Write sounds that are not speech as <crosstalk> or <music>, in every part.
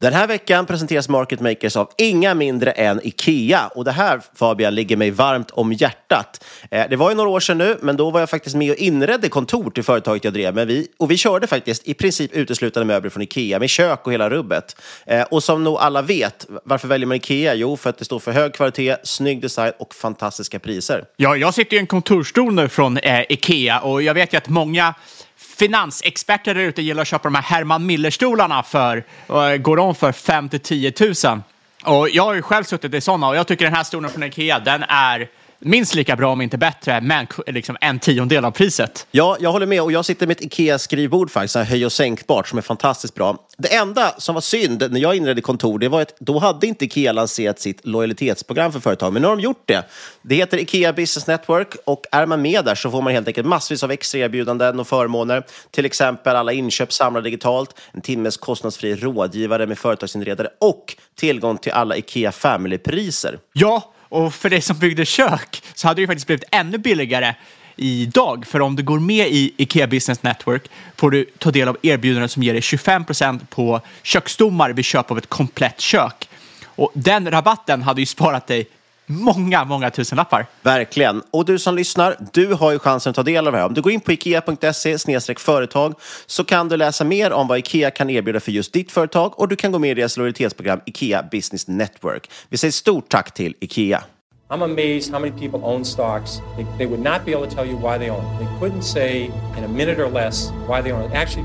Den här veckan presenteras Market Makers av inga mindre än IKEA. Och det här, Fabian, ligger mig varmt om hjärtat. Eh, det var ju några år sedan nu, men då var jag faktiskt med och inredde kontor till företaget jag drev. Men vi, och vi körde faktiskt i princip uteslutande möbler från IKEA, med kök och hela rubbet. Eh, och som nog alla vet, varför väljer man IKEA? Jo, för att det står för hög kvalitet, snygg design och fantastiska priser. Ja, jag sitter i en kontorsstol nu från eh, Ikea och jag vet ju att många finansexperter där ute gillar att köpa de här Herman Miller-stolarna för, och går de för 5 till 10 000. Och jag har ju själv suttit i sådana och jag tycker den här stolen från Ikea, den är minst lika bra om inte bättre, men liksom en tiondel av priset. Ja, jag håller med och jag sitter med ett Ikea-skrivbord faktiskt, höj och sänkbart, som är fantastiskt bra. Det enda som var synd när jag inredde kontor, det var att då hade inte Ikea lanserat sitt lojalitetsprogram för företag, men nu har de gjort det. Det heter Ikea Business Network och är man med där så får man helt enkelt massvis av extra erbjudanden och förmåner. Till exempel alla inköp samlade digitalt, en timmes kostnadsfri rådgivare med företagsinredare och tillgång till alla Ikea Family-priser. Ja, och för dig som byggde kök så hade det ju faktiskt blivit ännu billigare idag. För om du går med i Ikea Business Network får du ta del av erbjudanden som ger dig 25% på köksstommar vid köp av ett komplett kök. Och den rabatten hade ju sparat dig många, många tusenlappar. Verkligen. Och du som lyssnar, du har ju chansen att ta del av det här. Om du går in på ikea.se företag så kan du läsa mer om vad Ikea kan erbjuda för just ditt företag och du kan gå med i deras lojalitetsprogram Ikea Business Network. Vi säger stort tack till Ikea. I'm amazed how many people own stocks. They, they would not be able to tell you why they own. They couldn't say in a minute or less why they own. Actually,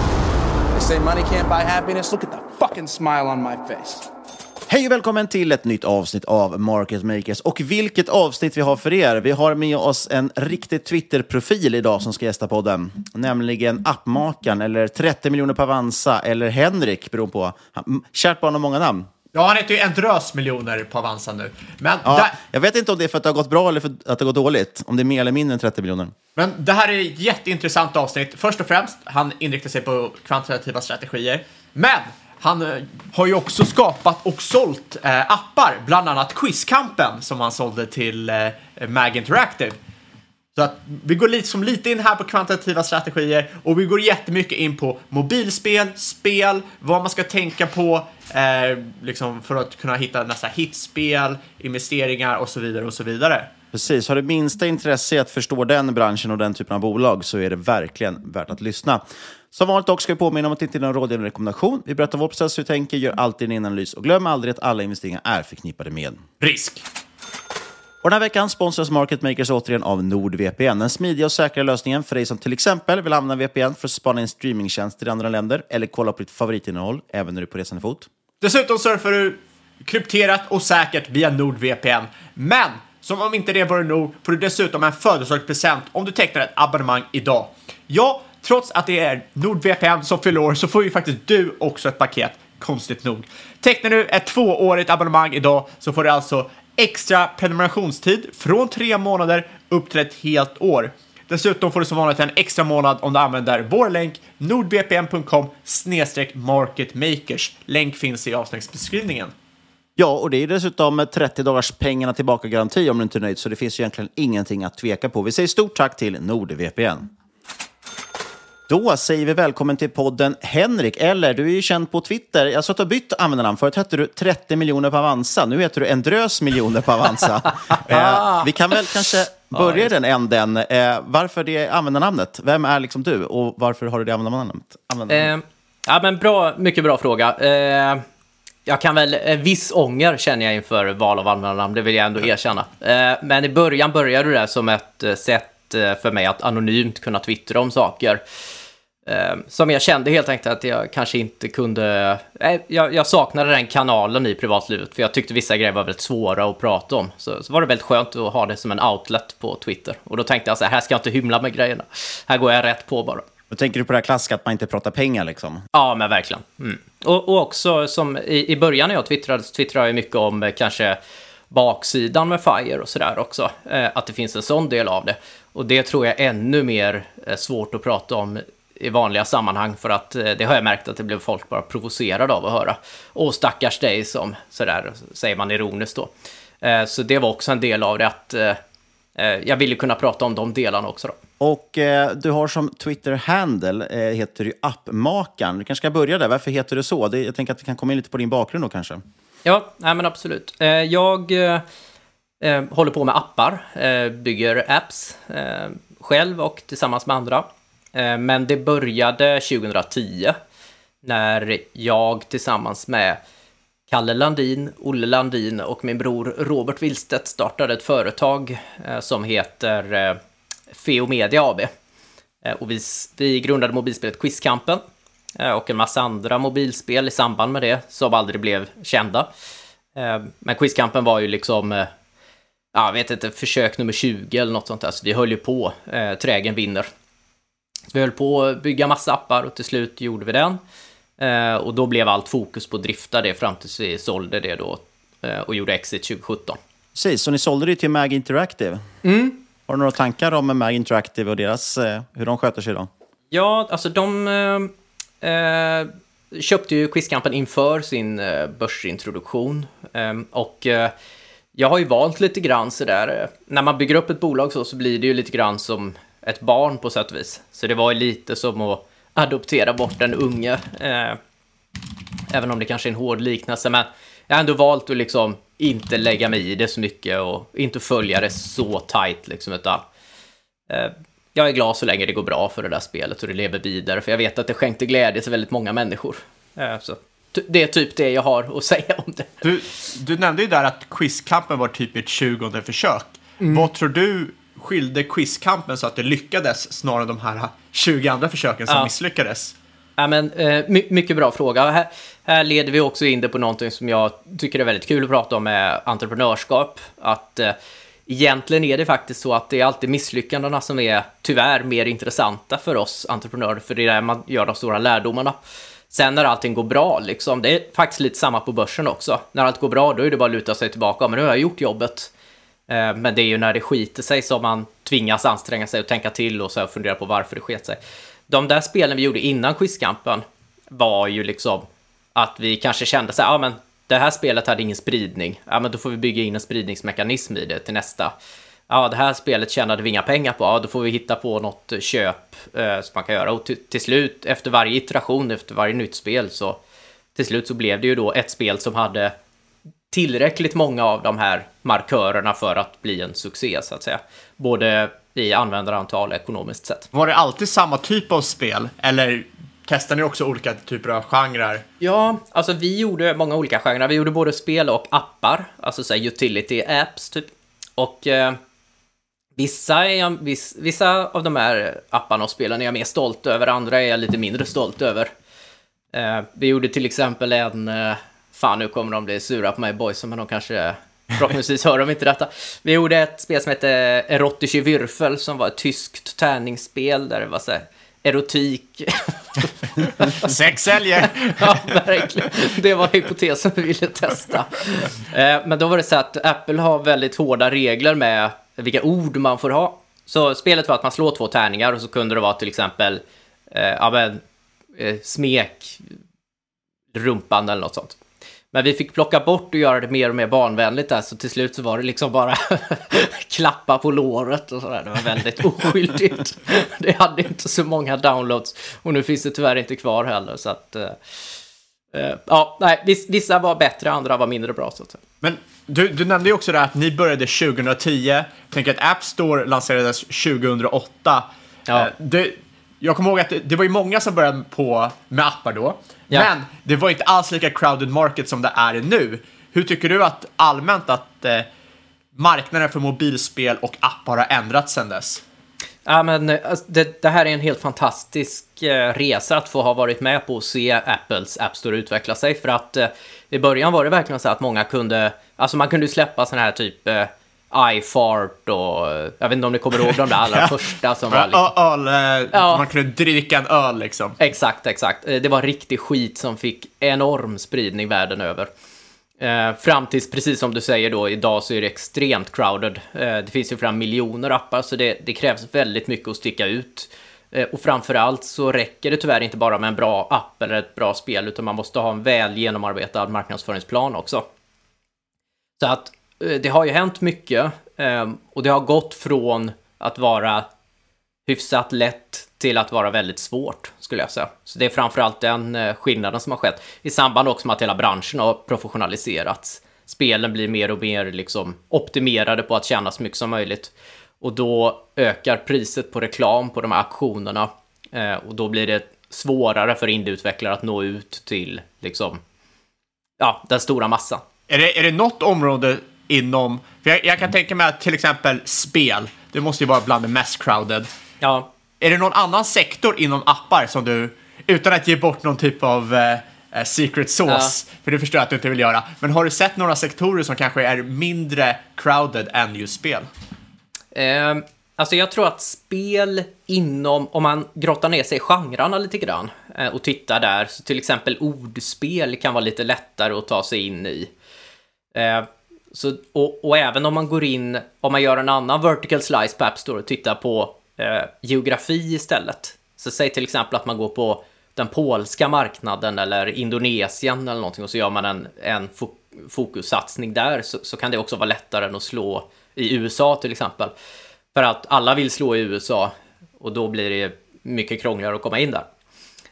They say money can't buy happiness. Look at the fucking smile on my face. Hej och välkommen till ett nytt avsnitt av Market Makers. Och vilket avsnitt vi har för er. Vi har med oss en riktig Twitter-profil idag som ska gästa podden. Nämligen appmakaren, eller 30 miljoner på Avanza, eller Henrik, beroende på. Kärt barn har många namn. Ja, han heter ju en drös miljoner på Avanza nu. Men, Ja, där, jag vet inte om det är för att det har gått bra eller för att det har gått dåligt. Om det är mer eller mindre än 30 miljoner. men det här är ett jätteintressant avsnitt. Först och främst, han inriktar sig på kvantitativa strategier. Men han eh, har ju också skapat och sålt eh, appar, bland annat Quizkampen som han sålde till eh, Mag Interactive. Så att vi går lite, som lite in här på kvantitativa strategier och vi går jättemycket in på mobilspel, spel, vad man ska tänka på eh, liksom för att kunna hitta nästa hitspel, investeringar och så vidare och så vidare. Precis, har du minsta intresse i att förstå den branschen och den typen av bolag så är det verkligen värt att lyssna. Som vanligt dock ska vi påminna om att det inte är någon rådgivande rekommendation. Vi berättar vår process, hur vi tänker, gör alltid en analys och glöm aldrig att alla investeringar är förknippade med Risk och den här veckan sponsras Market Makers återigen av NordVPN. Den smidiga och säkra lösningen för dig som till exempel vill använda VPN för att spana in streamingtjänster i andra länder eller kolla på ditt favoritinnehåll även när du är på resande fot. Dessutom surfar du krypterat och säkert via NordVPN. Men som om inte det vore nog får du dessutom en födelsedagspresent om du tecknar ett abonnemang idag. Ja, trots att det är NordVPN som fyller år så får ju faktiskt du också ett paket, konstigt nog. Tecknar du ett tvåårigt abonnemang idag så får du alltså extra prenumerationstid från tre månader upp till ett helt år. Dessutom får du som vanligt en extra månad om du använder vår länk nordvpn.com marketmakers. Länk finns i avsnittsbeskrivningen. Ja, och det är dessutom 30 dagars pengarna tillbaka-garanti om du inte är nöjd, så det finns ju egentligen ingenting att tveka på. Vi säger stort tack till NordVPN. Då säger vi välkommen till podden Henrik, eller du är ju känd på Twitter. Jag sa att du har bytt användarnamn. Förut hette du 30 miljoner på Avanza, nu heter du en drös miljoner på Avanza. <laughs> eh, vi kan väl kanske börja i den änden. Eh, varför det användarnamnet? Vem är liksom du och varför har du det användarnamnet? användarnamnet? Eh, ja, men bra, mycket bra fråga. Eh, jag kan väl, en viss ånger känner jag inför val av användarnamn, det vill jag ändå erkänna. Eh, men i början började det som ett eh, sätt eh, för mig att anonymt kunna twittra om saker. Eh, som jag kände helt enkelt att jag kanske inte kunde... Eh, jag, jag saknade den kanalen i privatlivet, för jag tyckte vissa grejer var väldigt svåra att prata om. Så, så var det väldigt skönt att ha det som en outlet på Twitter. Och då tänkte jag så här, här ska jag inte hymla med grejerna. Här går jag rätt på bara. Då tänker du på det här klassiska att man inte pratar pengar liksom? Ja, men verkligen. Mm. Och, och också som i, i början när jag twittrade, så twittrade jag mycket om eh, kanske baksidan med FIRE och sådär också. Eh, att det finns en sån del av det. Och det tror jag är ännu mer svårt att prata om i vanliga sammanhang för att eh, det har jag märkt att det blev folk bara provocerade av att höra. Och stackars dig som sådär säger man ironiskt då. Eh, så det var också en del av det att eh, jag ville kunna prata om de delarna också då. Och eh, du har som Twitter-handle, eh, heter du Appmakaren. Du kanske ska börja där. Varför heter du så? Det, jag tänker att vi kan komma in lite på din bakgrund då kanske. Ja, nej men absolut. Eh, jag håller på med appar, bygger apps själv och tillsammans med andra. Eh, men det började 2010 när jag tillsammans med Kalle Landin, Olle Landin och min bror Robert Willstedt startade ett företag eh, som heter eh, Feo Media AB. Och vi, vi grundade mobilspelet Quizkampen och en massa andra mobilspel i samband med det som aldrig blev kända. Men Quizkampen var ju liksom, jag vet inte, försök nummer 20 eller något sånt där, så vi höll ju på, trägen vinner. Vi höll på att bygga massa appar och till slut gjorde vi den. Eh, och då blev allt fokus på att drifta det fram tills vi sålde det då eh, och gjorde exit 2017. Precis, så ni sålde det till Mag Interactive. Mm. Har du några tankar om Mag Interactive och deras, eh, hur de sköter sig då? Ja, alltså de eh, eh, köpte ju Quizkampen inför sin eh, börsintroduktion. Och jag har ju valt lite grann sådär, när man bygger upp ett bolag så, så blir det ju lite grann som ett barn på sätt och vis. Så det var ju lite som att adoptera bort en unge. Eh, även om det kanske är en hård liknelse, men jag har ändå valt att liksom inte lägga mig i det så mycket och inte följa det så tight liksom, utan eh, jag är glad så länge det går bra för det där spelet och det lever vidare, för jag vet att det skänkte glädje till väldigt många människor. Eh, så det är typ det jag har att <laughs> säga om det. Du, du nämnde ju där att quizkampen var typ ett 20 försök. Vad tror du skilde quizkampen så att det lyckades snarare än de här 20 andra försöken som Ja. misslyckades? Ja, men, eh, my- mycket bra fråga. Här, här leder vi också in det på någonting som jag tycker är väldigt kul att prata om med entreprenörskap. Att eh, egentligen är det faktiskt så att det är alltid misslyckandena som är tyvärr mer intressanta för oss entreprenörer, för det är där man gör de stora lärdomarna. Sen när allting går bra, liksom, det är faktiskt lite samma på börsen också. När allt går bra, då är det bara att luta sig tillbaka. Men nu har jag gjort jobbet. Eh, men det är ju när det skiter sig som man tvingas anstränga sig och tänka till och så här fundera på varför det sket sig. De där spelen vi gjorde innan quizkampen var ju liksom att vi kanske kände så här, ja men det här spelet hade ingen spridning. Ja men då får vi bygga in en spridningsmekanism i det till nästa. Ja, det här spelet tjänade vi inga pengar på. Ja, då får vi hitta på något eh, köp eh, som man kan göra. Och till, till slut, efter varje iteration, efter varje nytt spel, så till slut så blev det ju då ett spel som hade tillräckligt många av de här markörerna för att bli en succé, så att säga. Både i användarantal och ekonomiskt sett. Var det alltid samma typ av spel? Eller testar ni också olika typer av genrer? Ja, alltså vi gjorde många olika genrer. Vi gjorde både spel och appar, alltså så här utility apps typ. Och eh, vissa, är jag, viss, vissa av de här apparna och spelen är jag mer stolt över, andra är jag lite mindre stolt över. Eh, vi gjorde till exempel en, eh, fan nu kommer de bli sura på mig boysen, men de kanske Förhoppningsvis hör de inte detta. Vi gjorde ett spel som hette Erotische Würfel som var ett tyskt tärningsspel där det var så här erotik. <laughs> Sex säljer! <laughs> ja, verkligen. Det var hypotesen vi ville testa. Eh, Men då var det så att Apple har väldigt hårda regler med vilka ord man får ha. Så spelet var att man slår två tärningar och så kunde det vara till exempel eh, ja, men, eh, smek rumpan eller något sånt. Men vi fick plocka bort och göra det mer och mer barnvänligt där, så till slut så var det liksom bara <laughs> klappa på låret och sådär. Det var väldigt <laughs> oskyldigt. Det hade inte så många downloads och nu finns det tyvärr inte kvar heller, så att... eh, eh, ja, nej, viss- vissa var bättre, andra var mindre bra, så att. Men du, du nämnde ju också det att ni började 2010. Jag tänker att App Store lanserades 2008. Ja. Eh, Det, jag kommer ihåg att det, det var ju många som började på med appar då. Ja. Men det var inte alls lika crowded market som det är nu. Hur tycker du att allmänt att eh, marknaden för mobilspel och appar har ändrats sedan dess? Ja, men alltså, det, det här är en helt fantastisk eh, resa att få ha varit med på och se Apples App Store utveckla sig. För att eh, i början var det verkligen så att många kunde, alltså man kunde släppa sådana här typ eh, iFart och jag vet inte om ni kommer ihåg de där allra <laughs> första som var liksom, Öl, eh, Ja. Man kunde dricka en öl liksom. Exakt, exakt. Eh, Det var riktig skit som fick enorm spridning världen över. Eh, fram tills, precis som du säger då, idag så är det extremt crowded. Eh, det finns ju flera miljoner appar, så det, det krävs väldigt mycket att sticka ut. Eh, och framförallt så räcker det tyvärr inte bara med en bra app eller ett bra spel, utan man måste ha en väl genomarbetad marknadsföringsplan också. Så att Eh, det har ju hänt mycket ehm, och det har gått från att vara hyfsat lätt till att vara väldigt svårt, skulle jag säga. Så det är framförallt den eh, skillnaden som har skett. I samband också med att hela branschen har professionaliserats. Spelen blir mer och mer liksom optimerade på att tjäna så mycket som möjligt. Och då ökar priset på reklam på de här auktionerna eh, och då blir det svårare för indieutvecklare att nå ut till liksom, ja, den stora massan. Är det, är det något område inom... För jag, jag kan tänka mig att till exempel spel, det måste ju vara bland det mest crowded. Ja. Är det någon annan sektor inom appar som du, utan att ge bort någon typ av eh, eh, secret sauce, för det förstår jag att du inte vill göra, men har du sett några sektorer som kanske är mindre crowded än just spel? Eh, alltså jag tror att spel inom, om man grottar ner sig i genrerna lite grann eh, och tittar där, så till exempel ordspel kan vara lite lättare att ta sig in i. Eh, så, och, och även om man går in, om man gör en annan vertical slice på App Store och tittar på eh, geografi istället. Så säg till exempel att man går på den polska marknaden eller Indonesien eller någonting och så gör man en, en fo- fokussatsning där så, så kan det också vara lättare än att slå i USA till exempel. För att alla vill slå i USA och då blir det mycket krångligare att komma in där.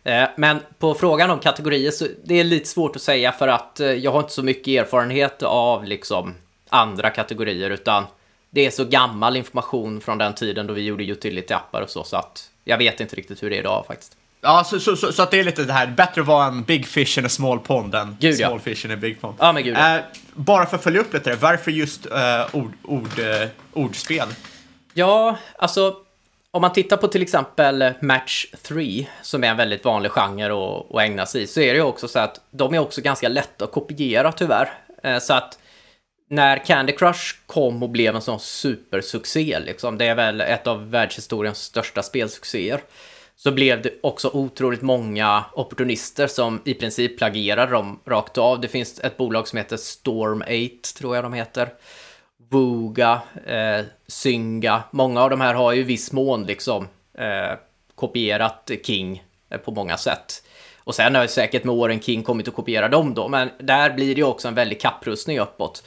Eh, Men på frågan om kategorier så det är lite svårt att säga för att eh, jag har inte så mycket erfarenhet av liksom andra kategorier utan det är så gammal information från den tiden då vi gjorde utility-appar och så så att jag vet inte riktigt hur det är idag faktiskt. Ja, så, så, så, så att det är lite det här, bättre att vara en big fish in a small pond än Gud, ja. small fish in a big pond. Ja, men gud, ja. Eh, bara för att följa upp lite, varför just eh, ord, ord, eh, ordspel? Ja, alltså om man tittar på till exempel Match 3, som är en väldigt vanlig genre att, att ägna sig i, så är det ju också så att de är också ganska lätta att kopiera tyvärr. Eh, så att när Candy Crush kom och blev en sån supersuccé, liksom, det är väl ett av världshistoriens största spelsuccéer, så blev det också otroligt många opportunister som i princip plagierade dem rakt av. Det finns ett bolag som heter Storm 8, tror jag de heter. Wooga, eh, Synga. Många av de här har ju i viss mån liksom eh, kopierat King eh, på många sätt. Och sen har ju säkert med åren King kommit att kopiera dem då, men där blir det ju också en väldig kapprustning uppåt.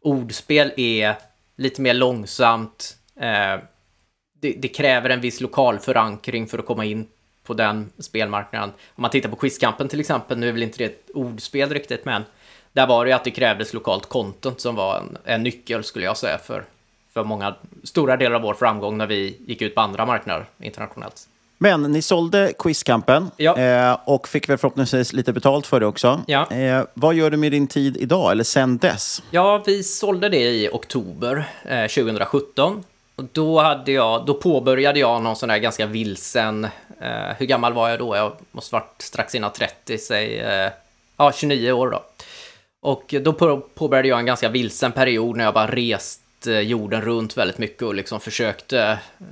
Ordspel är lite mer långsamt. Eh, det, det kräver en viss lokal förankring för att komma in på den spelmarknaden. Om man tittar på Quizkampen till exempel, nu är väl inte det ett ordspel riktigt, men där var det ju att det krävdes lokalt content som var en, en nyckel skulle jag säga för, för många stora delar av vår framgång när vi gick ut på andra marknader internationellt. Men ni sålde Quizkampen eh, och fick väl förhoppningsvis lite betalt för det också. Ja. Eh, vad gör du med din tid idag, eller sen dess? Ja, vi sålde det i oktober eh, 2017. Och då, hade jag, då påbörjade jag någon sån där ganska vilsen... Eh, hur gammal var jag då? Jag måste varit strax innan 30, säg... Eh, ja, 29 år då. Och då på, påbörjade jag en ganska vilsen period när jag bara rest eh, jorden runt väldigt mycket och liksom försökte eh,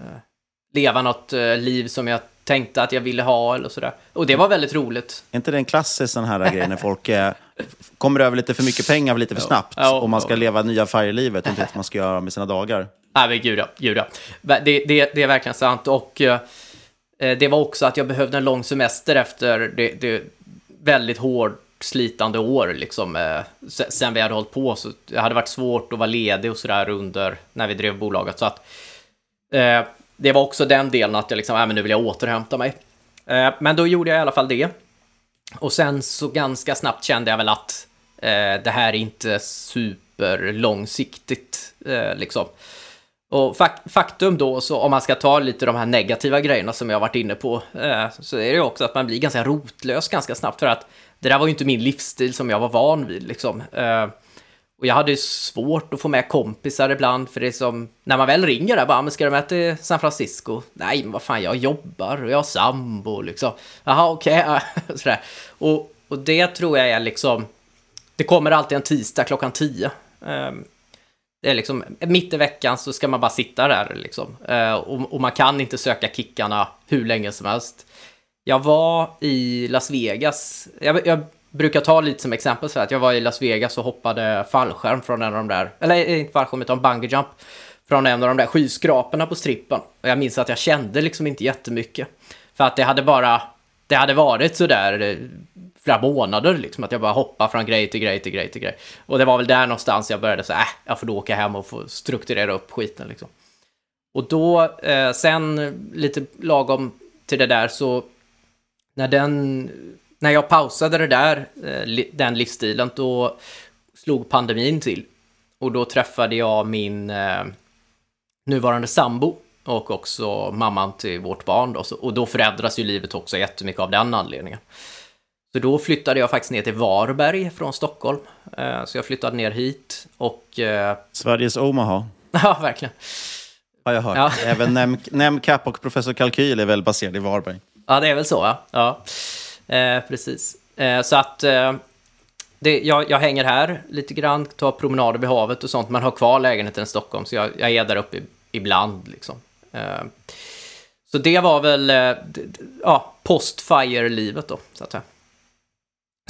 leva något eh, liv som jag tänkte att jag ville ha eller sådär. Och det var väldigt roligt. Är inte det en klassisk sån här grej när folk eh, kommer över lite för mycket pengar lite för Ja. snabbt Ja, och man ska ja. leva nya färger i livet och inte vet vad man ska göra med sina dagar? Nej men gud ja, gud ja. Det, det, det är verkligen sant. Och eh, det var också att jag behövde en lång semester efter det, det väldigt hårt slitande år liksom. Eh, sen vi hade hållit på så det hade varit svårt att vara ledig och sådär under när vi drev bolaget. Så att eh, det var också den delen att jag liksom, äh, men nu vill jag återhämta mig. Eh, men då gjorde jag i alla fall det. Och sen så ganska snabbt kände jag väl att eh, det här är inte superlångsiktigt eh, liksom. Och faktum då, så om man ska ta lite de här negativa grejerna som jag har varit inne på, eh, så är det ju också att man blir ganska rotlös ganska snabbt för att det där var ju inte min livsstil som jag var van vid liksom. Eh, och jag hade ju svårt att få med kompisar ibland, för det är som, när man väl ringer där, bara, ah, men ska du med till San Francisco? Nej, men vad fan, jag jobbar och jag har sambo liksom. Jaha, okej, <laughs> sådär. Och, och det tror jag är liksom, det kommer alltid en tisdag klockan tio. Eh, det är liksom, mitt i veckan så ska man bara sitta där liksom. Eh, och, och man kan inte söka kickarna hur länge som helst. Jag var i Las Vegas. Jag, jag brukar ta lite som exempel så här, att jag var i Las Vegas och hoppade fallskärm från en av de där, eller inte fallskärm utan bungee jump från en av de där skyskraporna på strippen. Och jag minns att jag kände liksom inte jättemycket. För att det hade bara, det hade varit så där eh, flera månader liksom, att jag bara hoppade från grej till grej till grej till grej. Och det var väl där någonstans jag började säga, äh, jag får då åka hem och få strukturera upp skiten liksom. Och då, eh, sen lite lagom till det där så, när den, när jag pausade det där, eh, den livsstilen, då slog pandemin till. Och då träffade jag min eh, nuvarande sambo och också mamman till vårt barn då. Och då förändras ju livet också jättemycket av den anledningen. Så då flyttade jag faktiskt ner till Varberg från Stockholm. Eh, så jag flyttade ner hit och... Sveriges Omaha. <laughs> ja, verkligen. Har jag hört. Ja. Även Nem- NemCap och Professor Kalkyl är väl baserade i Varberg. Ja, det är väl så, va? Ja, eh, precis. Eh, så att eh, det, jag, jag hänger här lite grann, tar promenader vid havet och sånt, men har kvar lägenheten i Stockholm, så jag, jag är där uppe ibland. Liksom. Eh, så det var väl eh, ja, post-fire-livet då, så att säga.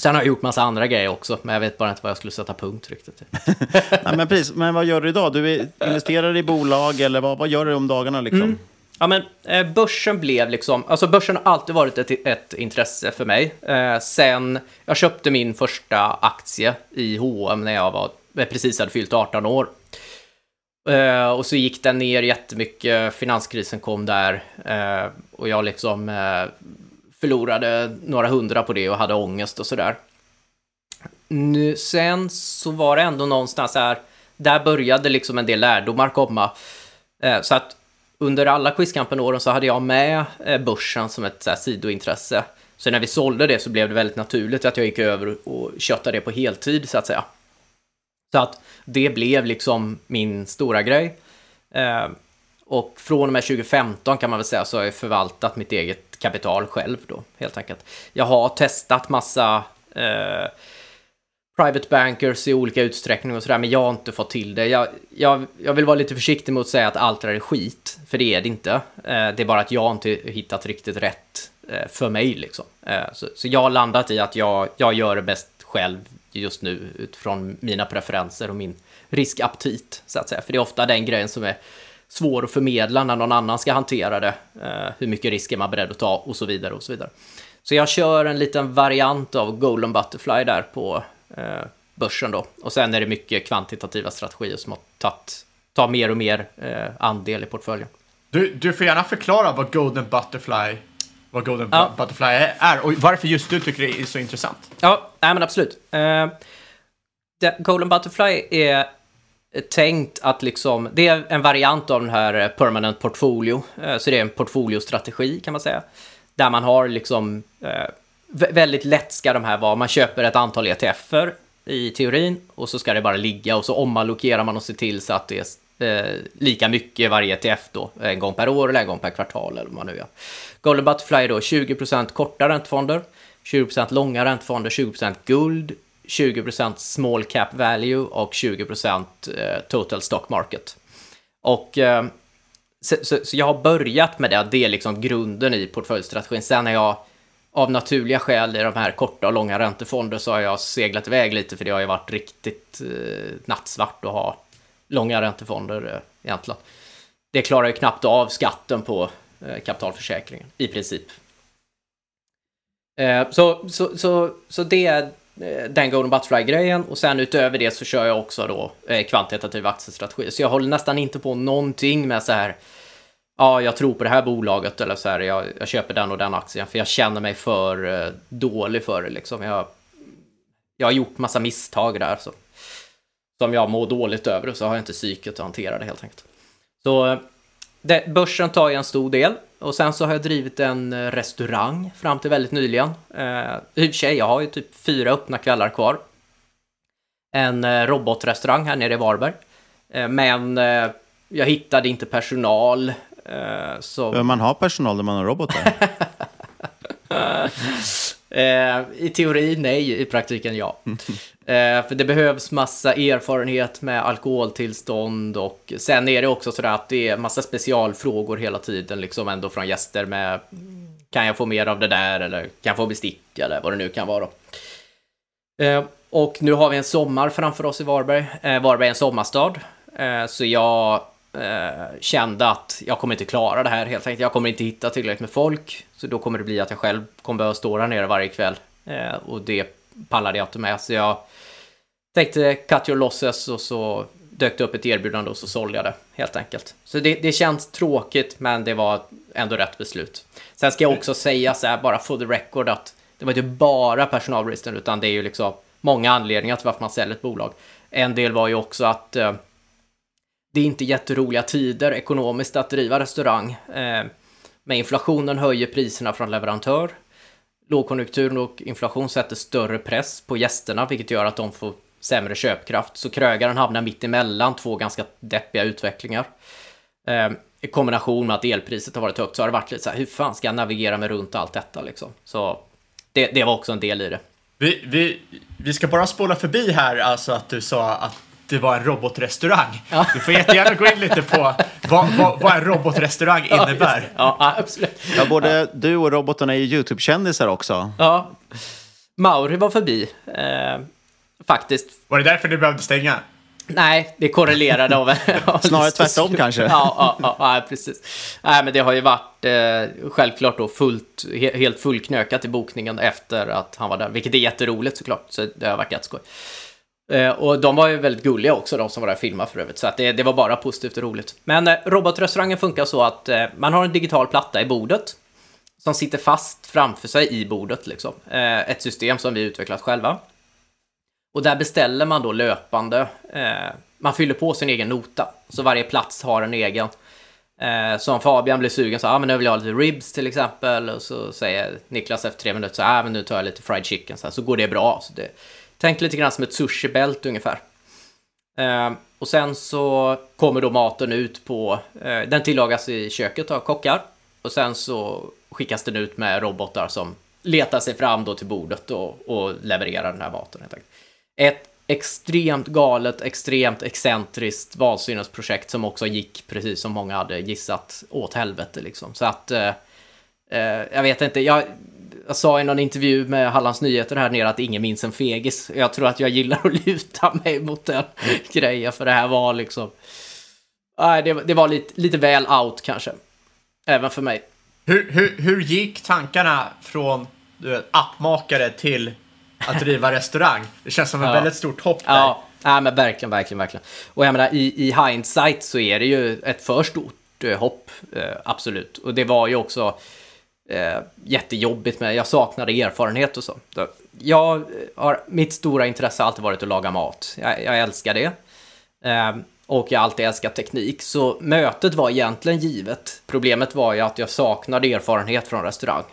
Sen har jag gjort massa andra grejer också, men jag vet bara inte vad jag skulle sätta punkt riktigt. <laughs> Nej, men, precis. men vad gör du idag? Du investerar i bolag eller vad, vad gör du om dagarna? Liksom? Mm. Ja, men eh, börsen blev liksom, alltså börsen har alltid varit ett, ett intresse för mig. Eh, sen jag köpte min första aktie i H&M när jag var, eh, precis hade fyllt 18 år. Eh, och så gick den ner jättemycket, finanskrisen kom där eh, och jag liksom eh, förlorade några hundra på det och hade ångest och sådär. Nu, sen så var det ändå någonstans här, där började liksom en del lärdomar komma. Eh, så att under alla Quizkampen-åren så hade jag med eh, börsen som ett så här, sidointresse. Så när vi sålde det så blev det väldigt naturligt att jag gick över och köttade det på heltid så att säga. Så att det blev liksom min stora grej. Eh, och från och med 2015 kan man väl säga så har jag förvaltat mitt eget kapital själv då, helt enkelt. Jag har testat massa eh, private bankers i olika utsträckning och sådär, men jag har inte fått till det. Jag, jag, jag vill vara lite försiktig mot att säga att allt det där är skit, för det är det inte. Eh, det är bara att jag inte hittat riktigt rätt eh, för mig liksom. Eh, så, så jag har landat i att jag, jag gör det bäst själv just nu utifrån mina preferenser och min riskaptit, så att säga. För det är ofta den grejen som är svår att förmedla när någon annan ska hantera det. Eh, hur mycket risk är man beredd att ta och så vidare och så vidare. Så jag kör en liten variant av Golden Butterfly där på börsen då. Och sen är det mycket kvantitativa strategier som har tagit, tar mer och mer eh, andel i portföljen. Du, du får gärna förklara vad Golden Butterfly, vad Golden Ja. Butterfly är och varför just du tycker det är så intressant. Ja, nej men absolut. Eh, Golden Butterfly är eh, tänkt att liksom, det är en variant av den här eh, permanent portfolio. Eh, Så det är en portfoliostrategi kan man säga. Där man har liksom, eh, väldigt lätt ska de här vara, man köper ett antal ETFer i teorin och så ska det bara ligga och så omallokerar man och ser till så att det är eh, lika mycket varje ETF då, en gång per år eller en gång per kvartal eller vad man nu gör. Golden Butterfly är då 20% korta räntefonder, 20% långa räntefonder, 20% guld, 20% small cap value och 20% eh, total stock market. Och eh, så, så, så jag har börjat med det, det är liksom grunden i portföljstrategin. Sen när jag av naturliga skäl i de här korta och långa räntefonder så har jag seglat iväg lite för det har ju varit riktigt eh, nattsvart att ha långa räntefonder eh, egentligen. Det klarar ju knappt av skatten på eh, kapitalförsäkringen i princip. Eh, så, så, så, så det är eh, den Golden Butterfly-grejen och sen utöver det så kör jag också då eh, kvantitativ aktiestrategi. Så jag håller nästan inte på någonting med så här ja, jag tror på det här bolaget eller så här, jag, jag köper den och den aktien för jag känner mig för eh, dålig för det liksom. Jag, jag har gjort massa misstag där så, som jag mår dåligt över och så har jag inte psyket att hantera det helt enkelt. Så eh, det, börsen tar ju en stor del och sen så har jag drivit en eh, restaurang fram till väldigt nyligen. Eh, I och för sig, jag har ju typ fyra öppna kvällar kvar. En eh, robotrestaurang här nere i Varberg. Eh, men eh, jag hittade inte personal. Eh, så... Behöver man ha personal när man har robotar? <laughs> Eh, I teori nej, i praktiken ja. Eh, för det behövs massa erfarenhet med alkoholtillstånd och sen är det också sådär att det är massa specialfrågor hela tiden liksom ändå från gäster med kan jag få mer av det där eller kan jag få bestick eller vad det nu kan vara. Eh, och nu har vi en sommar framför oss i Varberg. Eh, Varberg är en sommarstad. Eh, så jag eh, kände att jag kommer inte klara det här helt enkelt. Jag kommer inte hitta tillräckligt med folk. Så då kommer det bli att jag själv kommer behöva stå där nere varje kväll. Eh, och det pallade jag inte med. Så jag tänkte cut your losses och så dök det upp ett erbjudande och så sålde jag det helt enkelt. Så det, det känns tråkigt men det var ändå rätt beslut. Sen ska jag också säga så här bara for the record att det var inte bara personalbristen utan det är ju liksom många anledningar till varför man säljer ett bolag. En del var ju också att eh, det är inte jätteroliga tider ekonomiskt att driva restaurang. Eh, med inflationen höjer priserna från leverantör. Lågkonjunkturen och inflation sätter större press på gästerna, vilket gör att de får sämre köpkraft. Så krögaren hamnar mitt emellan två ganska deppiga utvecklingar. Eh, I kombination med att elpriset har varit högt så har det varit lite så här, hur fan ska jag navigera mig runt allt detta liksom? Så det, det var också en del i det. Vi, vi, vi ska bara spola förbi här, alltså att du sa att det var en robotrestaurang. Du får jättegärna gå in lite på vad, vad, vad en robotrestaurang <laughs> Ja, innebär. Ja, absolut. Ja, både du och robotarna är ju YouTube-kändisar också. Ja. Mauri var förbi, eh, faktiskt. Var det därför du behövde stänga? Nej, det korrelerade av... <laughs> Snarare tvärtom kanske. Ja, ja, ja, ja, precis. Nej, men det har ju varit eh, självklart då fullt, he, helt fullknökat i bokningen efter att han var där, vilket är jätteroligt såklart. Så det har varit jätteskoj. Eh, och de var ju väldigt gulliga också, de som var där och filmade för övrigt. Så att det, det var bara positivt och roligt. Men eh, robotrestaurangen funkar så att eh, man har en digital platta i bordet som sitter fast framför sig i bordet. Liksom. Eh, ett system som vi utvecklat själva. Och där beställer man då löpande. Eh, man fyller på sin egen nota. Så varje plats har en egen. Eh, så om Fabian blir sugen så, ah, men nu vill jag ha lite ribs till exempel. Och så säger Niklas efter tre minuter så, ah, men nu tar jag lite fried chicken. Så, här, så går det bra. Så det, tänk lite grann som ett sushibälte ungefär. Eh, och sen så kommer då maten ut på, eh, den tillagas i köket av kockar. Och sen så skickas den ut med robotar som letar sig fram då till bordet och, och levererar den här maten. Helt enkelt. Ett extremt galet, extremt excentriskt vansinnesprojekt som också gick, precis som många hade gissat, åt helvete liksom. Så att, eh, eh, jag vet inte, jag, jag sa i någon intervju med Hallands Nyheter här nere att ingen minns en fegis. Jag tror att jag gillar att luta mig mot den grejen, för det här var liksom... Nej, det, det var lite, lite väl out kanske. Även för mig. Hur, hur, hur gick tankarna från du vet, appmakare till att driva restaurang? Det känns som ett Ja. väldigt stort hopp där. Ja, nej, men verkligen, verkligen, verkligen. Och jag menar, i, i hindsight så är det ju ett för stort eh, hopp, eh, absolut. Och det var ju också eh, jättejobbigt med, jag saknade erfarenhet och så. jag eh, har, mitt stora intresse har alltid varit att laga mat. Jag, jag älskar det. Eh, och jag har alltid älskat teknik, så mötet var egentligen givet. Problemet var ju att jag saknade erfarenhet från restaurang.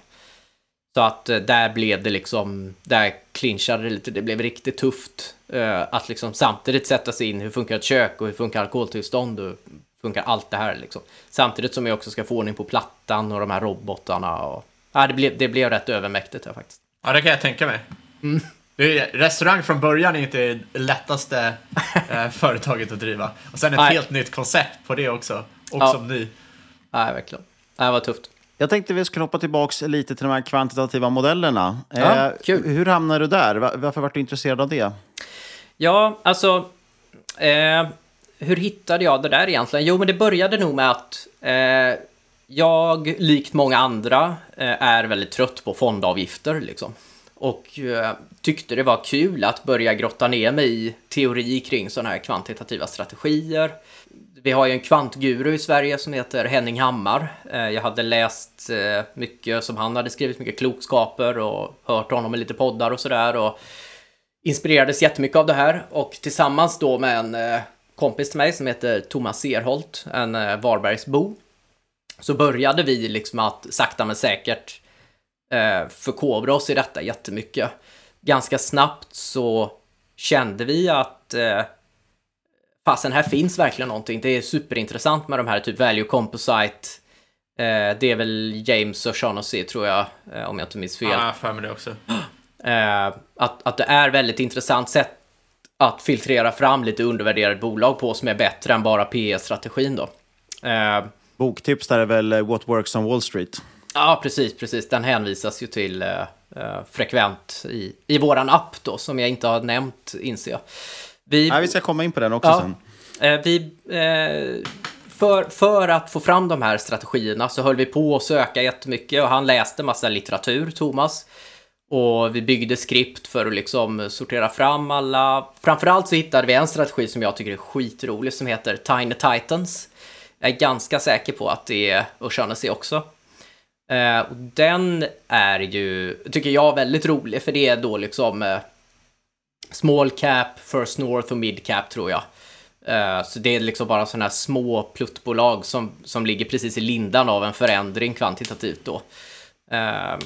Så att eh, där blev det liksom, där clinchade det lite, det blev riktigt tufft. eh, att liksom samtidigt sätta sig in, hur funkar ett kök och hur funkar alkoholtillstånd och funkar allt det här liksom. Samtidigt som jag också ska få ordning på plattan och de här robotarna och... Ja, det blev, det blev rätt övermäktigt här faktiskt. Ja, det kan jag tänka mig. Mm. Är, restaurang från början är inte det lättaste eh, <laughs> företaget att driva. Och sen ett Nej. helt nytt koncept på det också. Och Ja. som ny. Nej, verkligen. Det var tufft. Jag tänkte vi skulle hoppa tillbaka lite till de här kvantitativa modellerna. Ja, eh, kul. Hur hamnade du där? Va- Varför var du intresserad av det? Ja, alltså... Eh, hur hittade jag det där egentligen? Jo, men det började nog med att eh, jag, likt många andra, eh, är väldigt trött på fondavgifter. Liksom. Och eh, tyckte det var kul att börja grotta ner mig i teori kring sådana här kvantitativa strategier. Vi har ju en kvantguru i Sverige som heter Henning Hammar. Eh, jag hade läst eh, mycket som han hade skrivit, mycket klokskaper och hört honom i lite poddar och sådär. Och inspirerades jättemycket av det här och tillsammans då med en eh, kompis till mig som heter Thomas Serholt, en eh, Varbergsbo, så började vi liksom att sakta men säkert eh, förkovra oss i detta jättemycket. Ganska snabbt så kände vi att eh, fasen här finns verkligen någonting. Det är superintressant med de här typ value composite. Eh, det är väl James och Shaughnessy tror jag, eh, om jag inte minns fel. Ja, jag har för mig det också. <gasps> Eh, att, att det är väldigt intressant sätt att filtrera fram lite undervärderade bolag på som är bättre än bara PE-strategin då. Eh, Boktips där är väl eh, What Works on Wall Street. ja, precis, precis. Den hänvisas ju till eh, eh, frekvent i, i våran app då, som jag inte har nämnt, inser jag. Vi, Nej, vi ska komma in på den också Ja. sen. Eh, vi, eh, för, för att få fram de här strategierna så höll vi på att söka jättemycket och han läste massa litteratur, Thomas. Och vi byggde skript för att liksom sortera fram alla. Framförallt så hittade vi en strategi som jag tycker är skitrolig som heter Tiny Titans. Jag är ganska säker på att det är O'Shaughnessy också. Eh, och den är ju, tycker jag, väldigt rolig för det är då liksom eh, small cap, first north och mid cap tror jag. Eh, Så det är liksom bara sådana här små pluttbolag som, som ligger precis i lindan av en förändring kvantitativt då. Eh,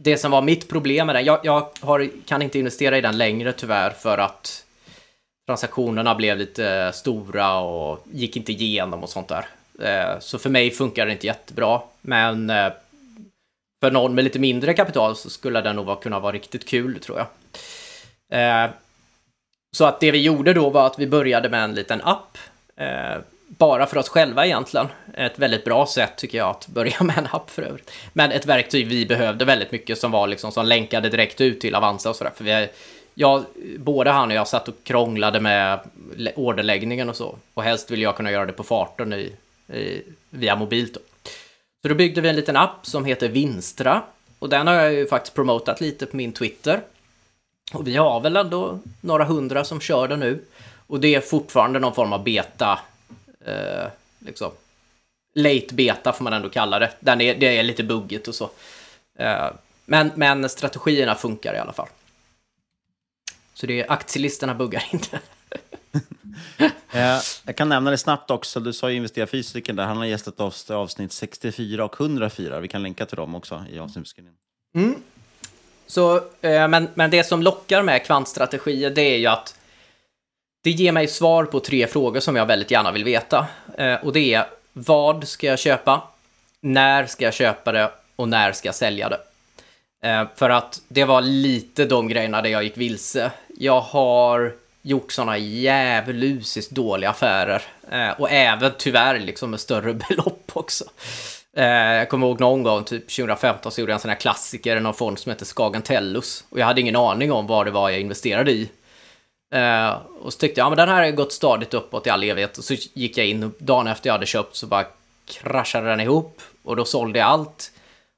det som var mitt problem med den, jag, jag har, kan inte investera i den längre tyvärr för att transaktionerna blev lite eh, stora och gick inte igenom och sånt där. Eh, så för mig funkar det inte jättebra, men eh, för någon med lite mindre kapital så skulle den nog kunna vara riktigt kul tror jag. Så att det vi gjorde då var att vi började med en liten app. Bara för oss själva egentligen. Ett väldigt bra sätt tycker jag att börja <laughs> med en app för övrigt. Men ett verktyg vi behövde väldigt mycket som var liksom som länkade direkt ut till Avanza och sådär. För vi, jag, både han och jag satt och krånglade med orderläggningen och så. Och helst vill jag kunna göra det på farten i, i, via mobilt då. Så då byggde vi en liten app som heter Vinstra. Och den har jag ju faktiskt promotat lite på min Twitter. Och vi har väl ändå några hundra som kör den nu. Och det är fortfarande någon form av beta. Eh, liksom. Late beta får man ändå kalla det. Den är, det är lite buggigt och så. Eh, men, men strategierna funkar i alla fall. Så det är aktielistorna buggar <laughs> inte. <laughs> Eh, jag kan nämna det snabbt också. Du sa ju investera fysiken där. Han har gästat oss i avsnitt 64 och 104. Vi kan länka till dem också i avsnittsbeskrivningen. Mm. Så, eh, men, men det som lockar med kvantstrategier det är ju att det ger mig svar på tre frågor som jag väldigt gärna vill veta. Eh, och det är vad ska jag köpa? När ska jag köpa det? Och när ska jag sälja det? Eh, för att det var lite de grejerna där jag gick vilse. Jag har gjort sådana djävulusiskt dåliga affärer. Eh, och även tyvärr liksom med större <laughs> belopp också. Jag kommer ihåg någon gång, typ 2015, så gjorde jag en sån här klassiker i någon fond som heter Skagen Tellus. Och jag hade ingen aning om vad det var jag investerade i. Eh, och så tyckte jag, ja men den här har gått stadigt uppåt i all evighet. Och så gick jag in och dagen efter jag hade köpt så bara kraschade den ihop. Och då sålde jag allt.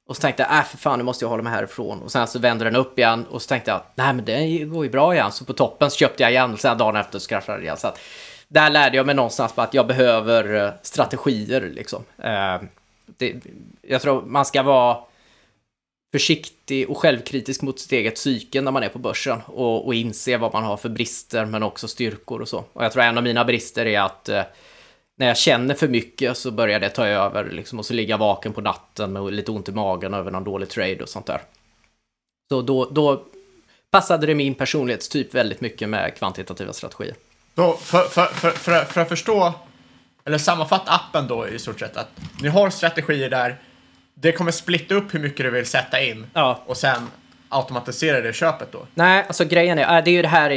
Och så tänkte jag, äh för fan nu måste jag hålla mig härifrån. Och sen så vände den upp igen och så tänkte jag, nej men det går ju bra igen. Så på toppen så köpte jag igen och sen dagen efter så kraschade det igen. Så att där lärde jag mig någonstans på att jag behöver eh, strategier liksom. Eh, det, jag tror man ska vara försiktig och självkritisk mot sitt eget psyke när man är på börsen och, och inse vad man har för brister men också styrkor och så. Och jag tror en av mina brister är att eh, när jag känner för mycket så börjar det ta över liksom, och så ligga vaken på natten med lite ont i magen över någon dålig trade och sånt där. Så då, då passade det min personlighetstyp väldigt mycket med kvantitativa strategier. Då, för, för, för, för, för att förstå, eller sammanfatta appen då i stort sett, att ni har strategier där det kommer splitta upp hur mycket du vill sätta in ja. och sen automatisera det köpet då? Nej, alltså grejen är, äh, det är ju det här,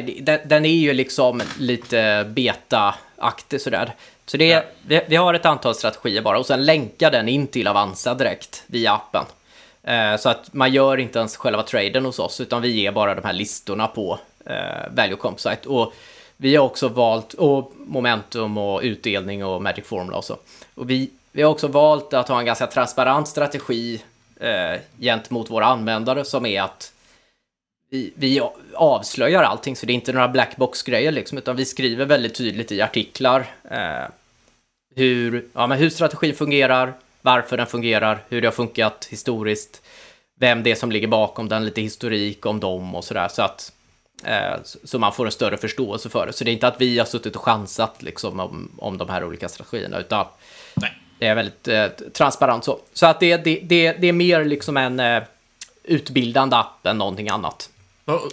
den är ju liksom lite beta-aktig sådär. Så det är, ja. vi, vi, har ett antal strategier bara och sen länkar den in till Avanza direkt via appen. Eh, så att man gör inte ens själva traden hos oss utan vi ger bara de här listorna på eh, Value Comp Site. Och vi har också valt, och momentum och utdelning och Magic Formula och så. Och vi, vi har också valt att ha en ganska transparent strategi eh, gentemot våra användare som är att vi, vi avslöjar allting, så det är inte några blackbox-grejer liksom, utan vi skriver väldigt tydligt i artiklar eh, hur, ja, men hur strategin fungerar, varför den fungerar, hur det har funkat historiskt, vem det är som ligger bakom den, lite historik om dem och sådär, så att eh, så man får en större förståelse för det. Så det är inte att vi har suttit och chansat liksom om, om de här olika strategierna, utan Nej det är väldigt eh, transparent så. Så att det, det, det, det är mer liksom en eh, utbildande app än någonting annat.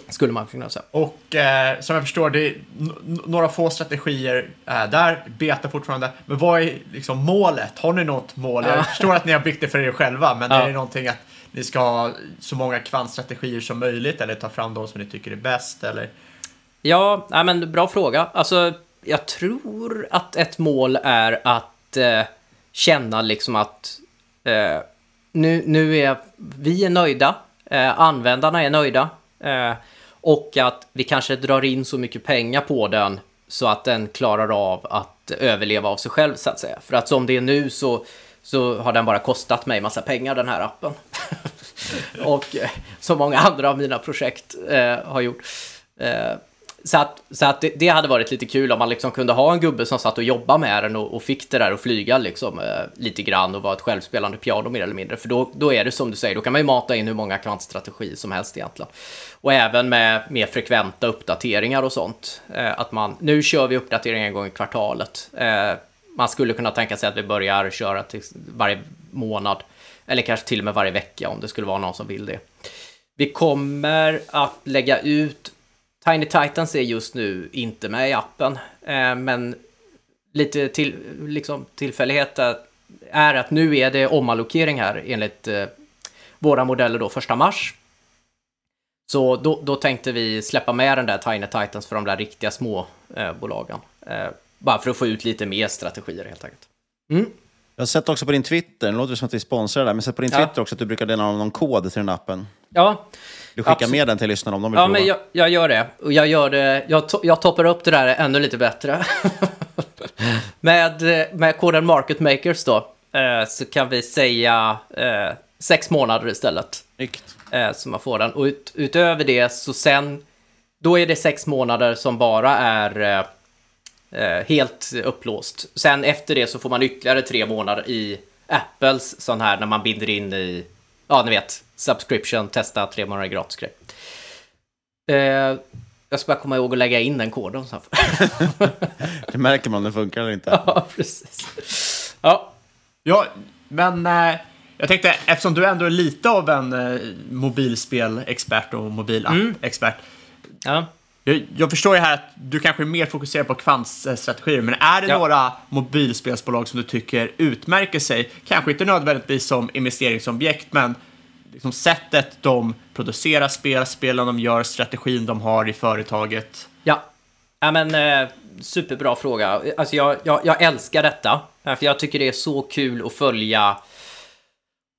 Skulle man kunna säga. Och eh, som jag förstår, det är några få strategier eh, där, beta fortfarande. Men vad är liksom målet? Har ni något mål? Jag förstår att ni har byggt det för er själva, men ja. är det någonting att ni ska ha så många kvantstrategier som möjligt eller ta fram de som ni tycker är bäst? Eller? Ja, nej, men bra fråga. Alltså, jag tror att ett mål är att eh, känna liksom att eh, nu, nu är vi är nöjda, eh, användarna är nöjda eh, och att vi kanske drar in så mycket pengar på den så att den klarar av att överleva av sig själv så att säga. För att som det är nu så, så har den bara kostat mig massa pengar den här appen. <laughs> och eh, många andra av mina projekt eh, har gjort. Eh, så att, så att det, det, hade varit lite kul om man liksom kunde ha en gubbe som satt och jobbade med den och, och fick det där att flyga liksom, eh, lite grann och vara ett självspelande piano mer eller mindre. För då, då är det som du säger, då kan man ju mata in hur många kvantstrategier som helst egentligen. Och även med mer frekventa uppdateringar och sånt. Eh, att man, nu kör vi uppdateringar en gång i kvartalet. Eh, man skulle kunna tänka sig att vi börjar köra till varje månad. Eller kanske till och med varje vecka om det skulle vara någon som vill det. Vi kommer att lägga ut Tiny Titans är just nu inte med i appen, eh, men lite till, liksom, tillfällighet är att nu är det omallokering här enligt eh, våra modeller då första mars. Så då, då, tänkte vi släppa med den där Tiny Titans för de där riktiga små eh, bolagen. Eh, bara för att få ut lite mer strategier helt enkelt. Mm. Jag har sett också på din Twitter, det låter som att vi sponsrar där, men sett på din Twitter också att du brukar dela någon kod till den appen. Ja, du skickar Absolut. med den till lyssnarna om de vill Ja, prova. men jag, jag, gör det. Och jag gör det, jag, to, jag toppar upp det där ännu lite bättre. <laughs> med, med koden Market Makers då, eh, så kan vi säga eh, sex månader istället. Snyggt. Eh, så man får den. Och ut, utöver det så sen, då är det sex månader som bara är eh, eh, helt upplåst. Sen efter det så får man ytterligare tre månader i Apples sån här när man binder in i, ja ni vet, subscription, testa tre månader gratis grej. Eh, jag ska bara komma ihåg att lägga in den koden. Så <laughs> det märker man om den funkar eller inte. <laughs> Ja, precis. Ja, ja men eh, jag tänkte, eftersom du ändå är lite av en eh, mobilspelexpert och mobilapp-expert. Mm. Ja. Jag, jag, förstår ju här att du kanske är mer fokuserad på kvantstrategier, men är det ja. några mobilspelsbolag som du tycker utmärker sig? Kanske inte nödvändigtvis som investeringsobjekt, men liksom sättet de producerar spel, spelen de gör, strategin de har i företaget? Ja, ja men eh, superbra fråga. Alltså jag, jag, jag älskar detta, för jag tycker det är så kul att följa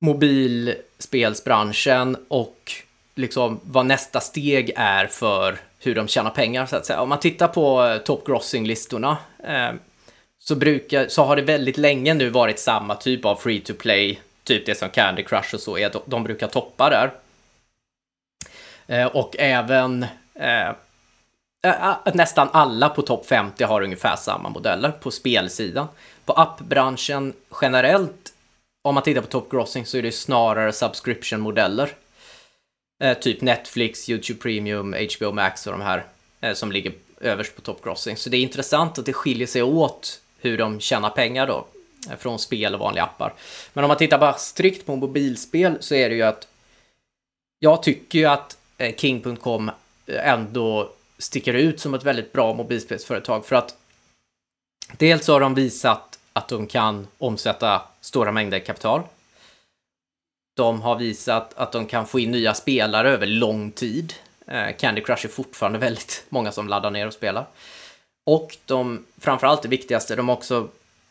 mobilspelsbranschen och liksom vad nästa steg är för hur de tjänar pengar så att säga. Om man tittar på eh, top grossing-listorna eh, så, brukar, så har det väldigt länge nu varit samma typ av free to play typ det som Candy Crush och så är, de brukar toppa där. Eh, och även eh, eh, eh nästan alla på topp 50 har ungefär samma modeller på spelsidan. På appbranschen generellt, om man tittar på top grossing så är det snarare subscription-modeller. Eh, typ Netflix, YouTube Premium, HBO Max och de här eh, som ligger överst på top grossing. Så det är intressant att det skiljer sig åt hur de tjänar pengar då eh, från spel och vanliga appar. Men om man tittar bara strikt på mobilspel så är det ju att jag tycker ju att eh, King.com eh, ändå sticker ut som ett väldigt bra mobilspelsföretag för att dels har de visat att de kan omsätta stora mängder kapital. De har visat att de kan få in nya spelare över lång tid. Eh, Candy Crush är fortfarande väldigt <laughs> många som laddar ner och spelar. Och de, framförallt det viktigaste, de har också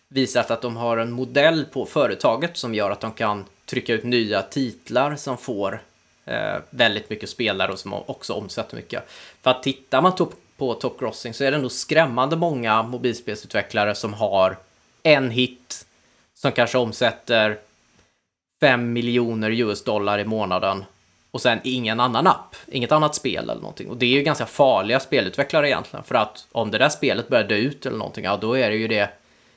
visat att de har en modell på företaget som gör att de kan trycka ut nya titlar som får eh, väldigt mycket spelare och som också omsätter mycket. För att tittar man top, på Top Grossing så är det nog skrämmande många mobilspelsutvecklare som har en hit som kanske omsätter 5 miljoner US-dollar i månaden och sen ingen annan app, inget annat spel eller någonting. Och det är ju ganska farliga spelutvecklare egentligen, för att om det där spelet börjar dö ut eller någonting, ja då är det ju det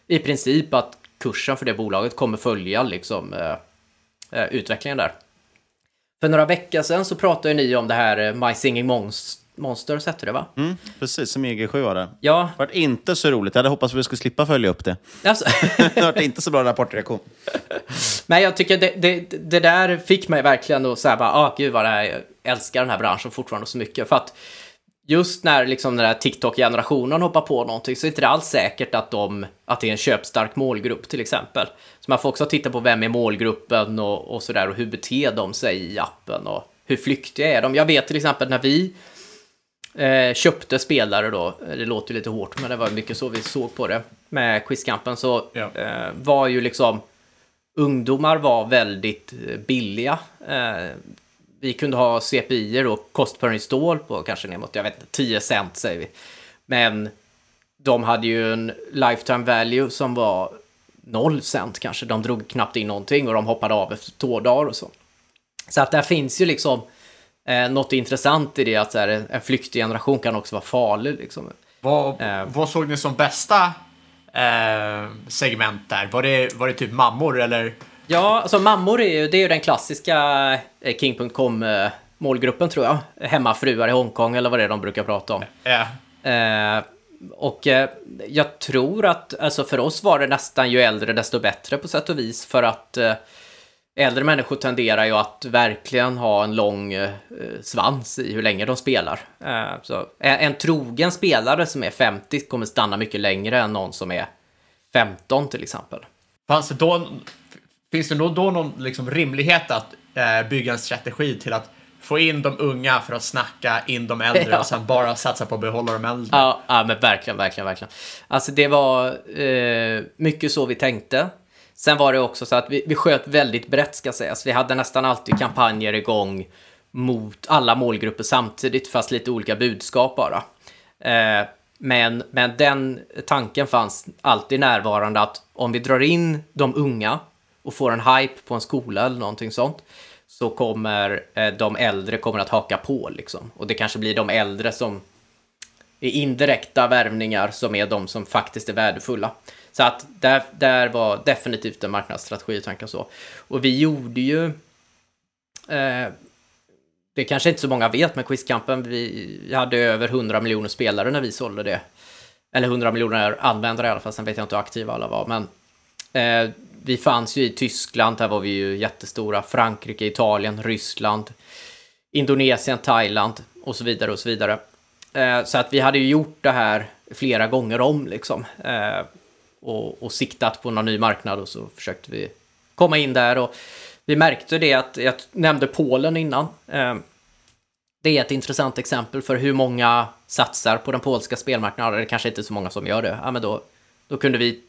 i princip att kursen för det bolaget kommer följa liksom eh, eh utvecklingen där. För några veckor sedan så pratade ni om det här eh, My Singing Monster hette det va? Mm, precis, som EG7 var det. Ja. Det var inte så roligt. Jag hade hoppats att vi skulle slippa följa upp det. Alltså. <laughs> det var inte så bra rapportreaktion. <laughs> Men jag tycker det, det, det där fick mig verkligen att säga bara, ah, gud vad det här, jag älskar den här branschen fortfarande så mycket. För att just när liksom den här TikTok-generationen hoppar på någonting så är det inte alls säkert att, de, att det är en köpstark målgrupp till exempel. Så man får också titta på vem är målgruppen och, och sådär och hur beter de sig i appen och hur flyktiga är de. Jag vet till exempel när vi eh, köpte spelare då, det låter lite hårt men det var mycket så vi såg på det med Quizkampen så ja. eh, var ju liksom ungdomar var väldigt eh, billiga. Eh, vi kunde ha CPI då, cost per install på kanske ner mot, jag vet inte, 10 cent säger vi. Men de hade ju en lifetime value som var 0 cent kanske. De drog knappt in någonting och de hoppade av efter två dagar och så. Så att där finns ju liksom eh, något intressant i det att så här, en flyktig generation kan också vara farlig. Liksom. Vad, eh. vad såg ni som bästa eh, segment där? Var det, var det typ mammor eller? Ja, alltså mammor är ju, det är ju den klassiska eh, King.com eh, målgruppen tror jag. Hemmafruar i Hongkong eller vad det är de brukar prata om. Ja. Eh, och eh, jag tror att, alltså för oss var det nästan ju äldre desto bättre på sätt och vis för att eh, äldre människor tenderar ju att verkligen ha en lång eh, svans i hur länge de spelar. Eh, så en, en, trogen spelare som är 50 kommer stanna mycket längre än någon som är 15 till exempel. Fanns det då, finns det då, då någon liksom rimlighet att eh, bygga en strategi till att få in de unga för att snacka in de äldre <laughs> ja. och sen bara satsa på att behålla de äldre? Ja, ja men verkligen, verkligen, verkligen. Alltså det var eh, mycket så vi tänkte. Sen var det också så att vi, vi sköt väldigt brett ska sägas. Vi hade nästan alltid kampanjer igång mot alla målgrupper samtidigt, fast lite olika budskap bara. Eh, men, men den tanken fanns alltid närvarande att om vi drar in de unga och får en hype på en skola eller någonting sånt, så kommer eh, de äldre kommer att haka på liksom. Och det kanske blir de äldre som är indirekta värvningar som är de som faktiskt är värdefulla. Så att där, där var definitivt en marknadsstrategi tanken så. Och vi gjorde ju eh, det kanske inte så många vet, men Quizkampen, vi hade över 100 miljoner spelare när vi sålde det. Eller 100 miljoner användare i alla fall, sen vet jag inte hur aktiva alla var. Men eh, vi fanns ju i Tyskland, där var vi ju jättestora. Frankrike, Italien, Ryssland, Indonesien, Thailand och så vidare och så vidare. Eh, så att vi hade ju gjort det här flera gånger om liksom. Eh, och, och siktat på någon ny marknad och så försökte vi komma in där. Och vi märkte det att, jag nämnde Polen innan. Eh, det är ett intressant exempel för hur många satsar på den polska spelmarknaden. Det kanske inte är så många som gör det. Ja, men då, då kunde vi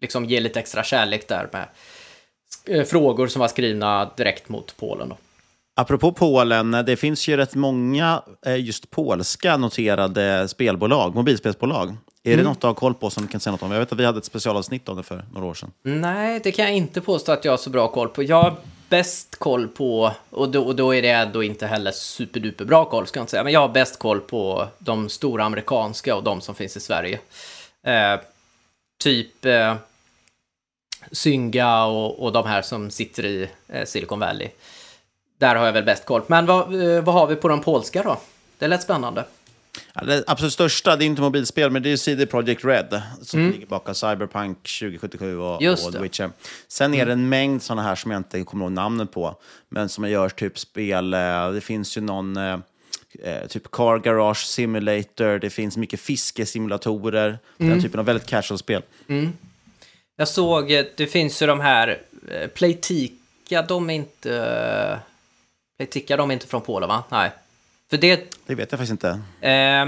liksom ge lite extra kärlek där med eh, frågor som var skrivna direkt mot Polen. Då. Apropå Polen, eh, det finns ju rätt många just polska noterade spelbolag, mobilspelsbolag. Är mm. det något du har koll på som du kan säga något om? Jag vet att vi hade ett specialavsnitt om det för några år sedan. Nej, det kan jag inte påstå att jag har så bra koll på. Jag har bäst koll på, och då, och då är det ändå inte heller superduper bra koll ska jag inte säga, men jag har bäst koll på de stora amerikanska och de som finns i Sverige. Eh, typ eh, Synga och, och de här som sitter i eh, Silicon Valley. där har jag väl bäst koll. Men vad, eh, vad har vi på de polska då? Det lät spännande. Ja, det absolut största, det är inte mobilspel, men det är CD Projekt Red som Mm. ligger bakom Cyberpunk 2077 och, Just och The. Witcher. Sen är det en mängd sådana här som jag inte kommer ihåg namnet på, men som gör typ spel. eh, Det finns ju någon eh, eh, typ Car Garage Simulator, det finns mycket fiskesimulatorer, den Mm. typen av väldigt casual-spel. Mm. Jag såg, det finns ju de här, Playtika, de är inte... Playtika, de är inte från Polen va? Nej. För det... Det vet jag faktiskt inte. Eh,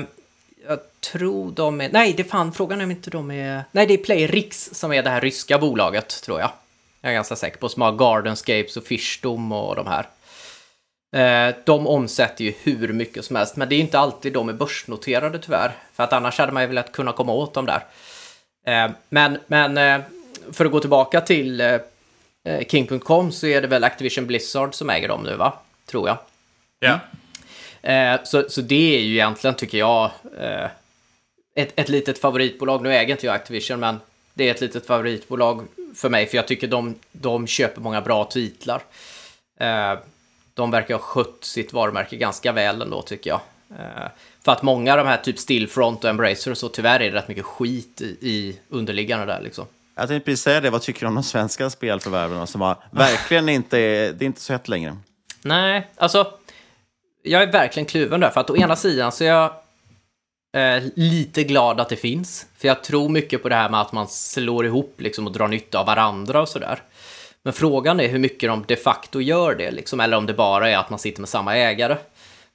jag tror de är... Nej, det fan, frågan är om inte de är... Nej, det är Playrix som är det här ryska bolaget, tror jag. Jag är ganska säker på, som har Gardenscapes och Fishdom och de här. Eh, de omsätter ju hur mycket som helst, men det är inte alltid de är börsnoterade tyvärr. För att annars hade man ju velat kunna komma åt dem där. Eh, men men eh, för att gå tillbaka till eh, eh, King.com så är det väl Activision Blizzard som äger dem nu, va? Tror jag. Ja. Eh, så, så det är ju egentligen, tycker jag, eh, ett, ett litet favoritbolag. Nu äger inte jag Activision, men det är ett litet favoritbolag för mig, för jag tycker de, de köper många bra titlar. Eh, de verkar ha skött sitt varumärke ganska väl ändå, tycker jag. För att många av de här, typ Stillfront och Embracer och så, tyvärr är det rätt mycket skit i, i underliggande där liksom. Jag tänkte precis säga det, vad tycker du om de svenska spelförvärven som har, verkligen inte, det är inte så hett längre? Nej, alltså. Jag är verkligen kluven där, för att å ena sidan så är jag eh, lite glad att det finns. För jag tror mycket på det här med att man slår ihop liksom, och drar nytta av varandra och sådär. Men frågan är hur mycket de de facto gör det, liksom, eller om det bara är att man sitter med samma ägare.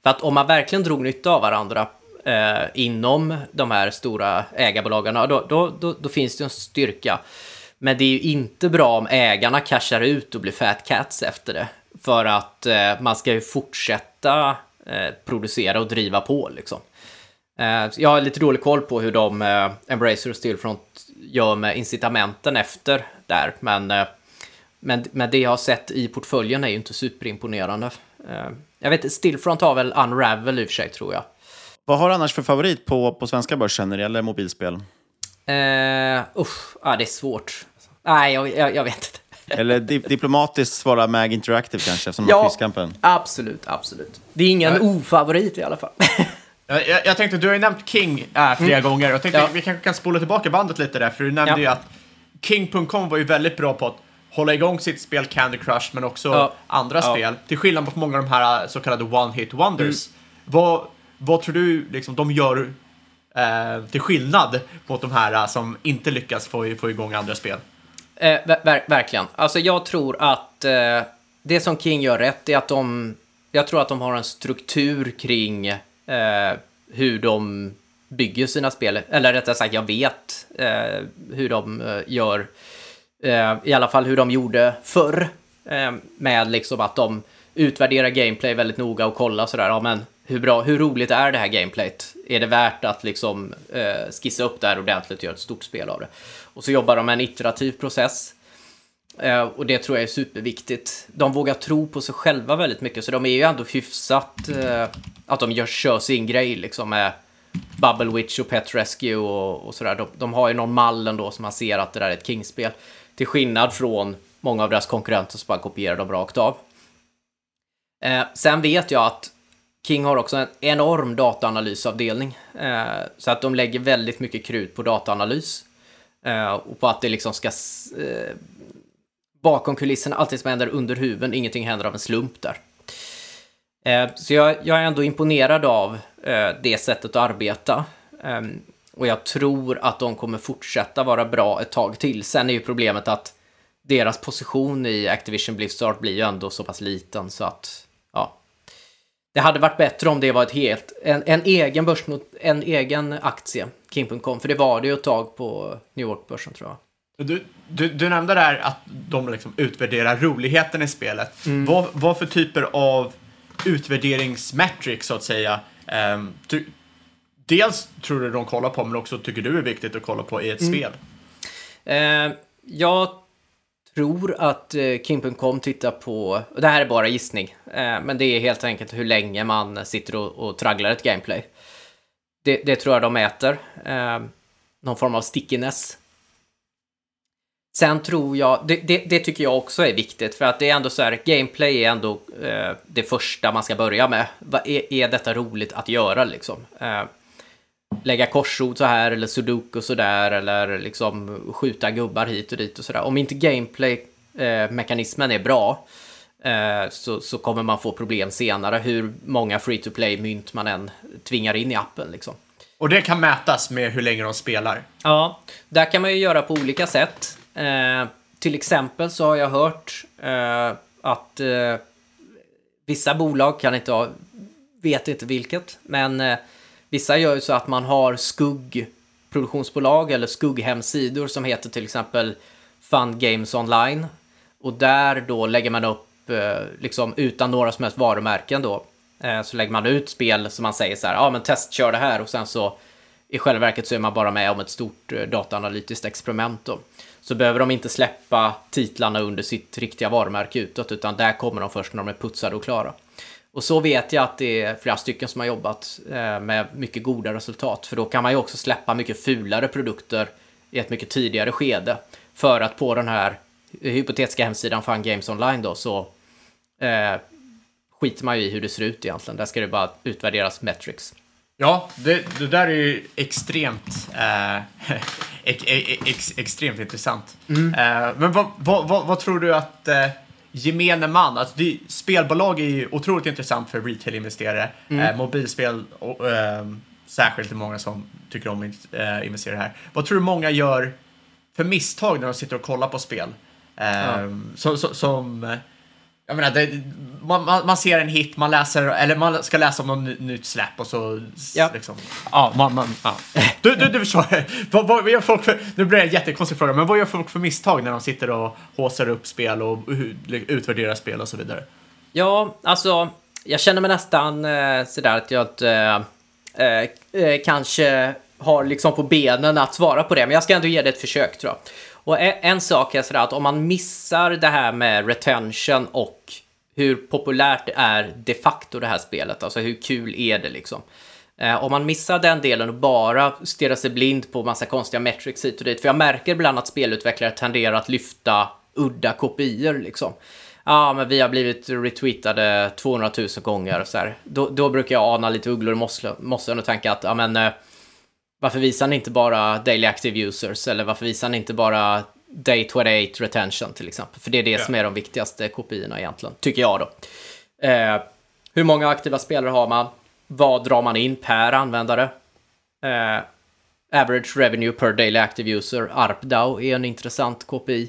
För att om man verkligen drog nytta av varandra eh, inom de här stora ägarbolagen, då, då, då, då finns det en styrka. Men det är ju inte bra om ägarna cashar ut och blir fat cats efter det. För att eh, man ska ju fortsätta eh, producera och driva på liksom. Eh, jag har lite dålig koll på hur de, eh, Embracer och Stillfront, gör med incitamenten efter där. Men, eh, men, men det jag har sett i portföljen är ju inte superimponerande. Eh, jag vet inte, Stillfront har väl Unravel i och för sig tror jag. Vad har du annars för favorit på, på svenska börsen när det gäller mobilspel? Eh, usch, ah, det är svårt. Nej, jag, jag, jag vet inte. Eller di diplomatiskt svara Mag Interactive kanske, eftersom Ja. quizkampen. Absolut, absolut. Det är ingen ofavorit i alla fall. <laughs> Jag, jag, jag tänkte, du har ju nämnt King äh, flera Mm. gånger. Jag tänkte Ja. vi kanske kan spola tillbaka bandet lite där, för du nämnde Ja. ju att King.com var ju väldigt bra på att hålla igång sitt spel Candy Crush, men också Ja. andra Ja. spel. Till skillnad mot många av de här äh, så kallade one-hit wonders. Mm. Vad, vad tror du liksom, de gör eh, till skillnad mot de här äh, som inte lyckas få, få igång andra spel? Eh, ver verkligen. Alltså jag tror att eh, det som King gör rätt är att de... Jag tror att de har en struktur kring eh, hur de bygger sina spel. Eller rättare sagt, jag vet eh, hur de eh, gör. Eh, I alla fall hur de gjorde förr. Eh, med liksom att de utvärderar gameplay väldigt noga och kollar sådär. Ja, men hur, bra, hur roligt är det här gameplayet? Är det värt att liksom eh, skissa upp det här ordentligt och göra ett stort spel av det? Och så jobbar de med en iterativ process. Eh, och det tror jag är superviktigt. De vågar tro på sig själva väldigt mycket, så de är ju ändå hyfsat eh, att de gör, kör sin grej liksom med Bubble Witch och Pet Rescue och, och sådär. De, de har ju någon mall ändå som man ser att det där är ett King-spel. Till skillnad från många av deras konkurrenter som bara kopierar dem rakt av. Eh, sen vet jag att King har också en enorm dataanalysavdelning. Eh, så att de lägger väldigt mycket krut på dataanalys. Eh, och på att det liksom ska... Eh, bakom kulisserna, allting som händer under huven, ingenting händer av en slump där. Eh, så jag, jag är ändå imponerad av eh, det sättet att arbeta. Ehm, och jag tror att de kommer fortsätta vara bra ett tag till. Sen är ju problemet att deras position i Activision Blizzard blir ju ändå så pass liten så att. Det hade varit bättre om det var ett helt, en, en egen börsnot, en egen aktie, King.com, för det var det ju ett tag på New York-börsen tror jag. Du, du, du nämnde där att de liksom utvärderar roligheten i spelet. Mm. Vad, vad för typer av utvärderingsmetrics, så att säga, ehm, du, dels tror du de kollar på, men också tycker du är viktigt att kolla på i ett Mm. spel? Eh, jag tror att eh, Kim.com tittar på, och det här är bara gissning, eh, men det är helt enkelt hur länge man sitter och, och tragglar ett gameplay. Det, det tror jag de mäter. Eh, någon form av stickiness. Sen tror jag, det, det, det, tycker jag också är viktigt för att det är ändå så här, gameplay är ändå eh, det första man ska börja med. Va, är, är detta roligt att göra liksom? Lägga korsord så här eller sudoku så där eller liksom skjuta gubbar hit och dit och så där. Om inte gameplay-mekanismen eh, är bra eh, så, så kommer man få problem senare hur många free to play-mynt man än tvingar in i appen liksom. Och det kan mätas med hur länge de spelar? Ja, där kan man ju göra på olika sätt. Eh, till exempel så har jag hört eh, att eh, vissa bolag kan inte ha, vet inte vilket, men eh, vissa gör ju så att man har skuggproduktionsbolag eller skugghemsidor som heter till exempel Fun Games Online. Och där då lägger man upp, eh, liksom utan några som helst varumärken då, eh, så lägger man ut spel som man säger så här, ja men testkör det här och sen så i själva verket så är man bara med om ett stort eh, dataanalytiskt experiment då så behöver de inte släppa titlarna under sitt riktiga varumärke utåt, utan där kommer de först när de är putsade och klara. Och så vet jag att det är flera stycken som har jobbat eh, med mycket goda resultat, för då kan man ju också släppa mycket fulare produkter i ett mycket tidigare skede. För att på den här hypotetiska hemsidan Fun Games Online då så eh, skiter man ju i hur det ser ut egentligen. Där ska det bara utvärderas metrics. Ja, det, det där är ju extremt, eh, <laughs> ex, ex, extremt intressant. Mm. Eh, men vad, vad, vad, vad, tror du att eh, gemene man, alltså det, spelbolag är ju otroligt intressant för retail-investerare. Mm. Eh, mobilspel, och, eh, särskilt är många som tycker om att äh, investera här. Vad tror du många gör för misstag när de sitter och kollar på spel? Ja. Som, som, som jag menar, det, man, man, ser en hit, man läser, eller man ska läsa om något nytt släpp och så ja. liksom. Ja, man, man, ja. Du, du, du förstår. <laughs> vad, vad gör folk för, nu blir det en jättekonstig fråga, men vad gör folk för misstag när de sitter och håsar upp spel och utvärderar spel och så vidare? Ja, alltså, jag känner mig nästan eh, sådär att jag inte eh, eh, kanske har liksom på benen att svara på det, men jag ska ändå ge det ett försök tror jag. Och en sak är sådär att om man missar det här med retention och hur populärt är de facto det här spelet, alltså hur kul är det liksom. Eh, om man missar den delen och bara stirrar sig blind på massa konstiga metrics hit och dit, för jag märker ibland att spelutvecklare tenderar att lyfta udda kopior liksom. Ja, men vi har blivit retweetade 200 000 gånger så här. Då, då brukar jag ana lite ugglor i mossen och tänka att, ja men eh, varför visar ni inte bara daily active users eller varför visar ni inte bara day 28 retention till exempel? För det är det yeah. som är de viktigaste kopiorna egentligen, tycker jag då. Eh, hur många aktiva spelare har man? Vad drar man in per användare? Eh, average revenue per daily active user, ARPDAO, är en intressant KPI.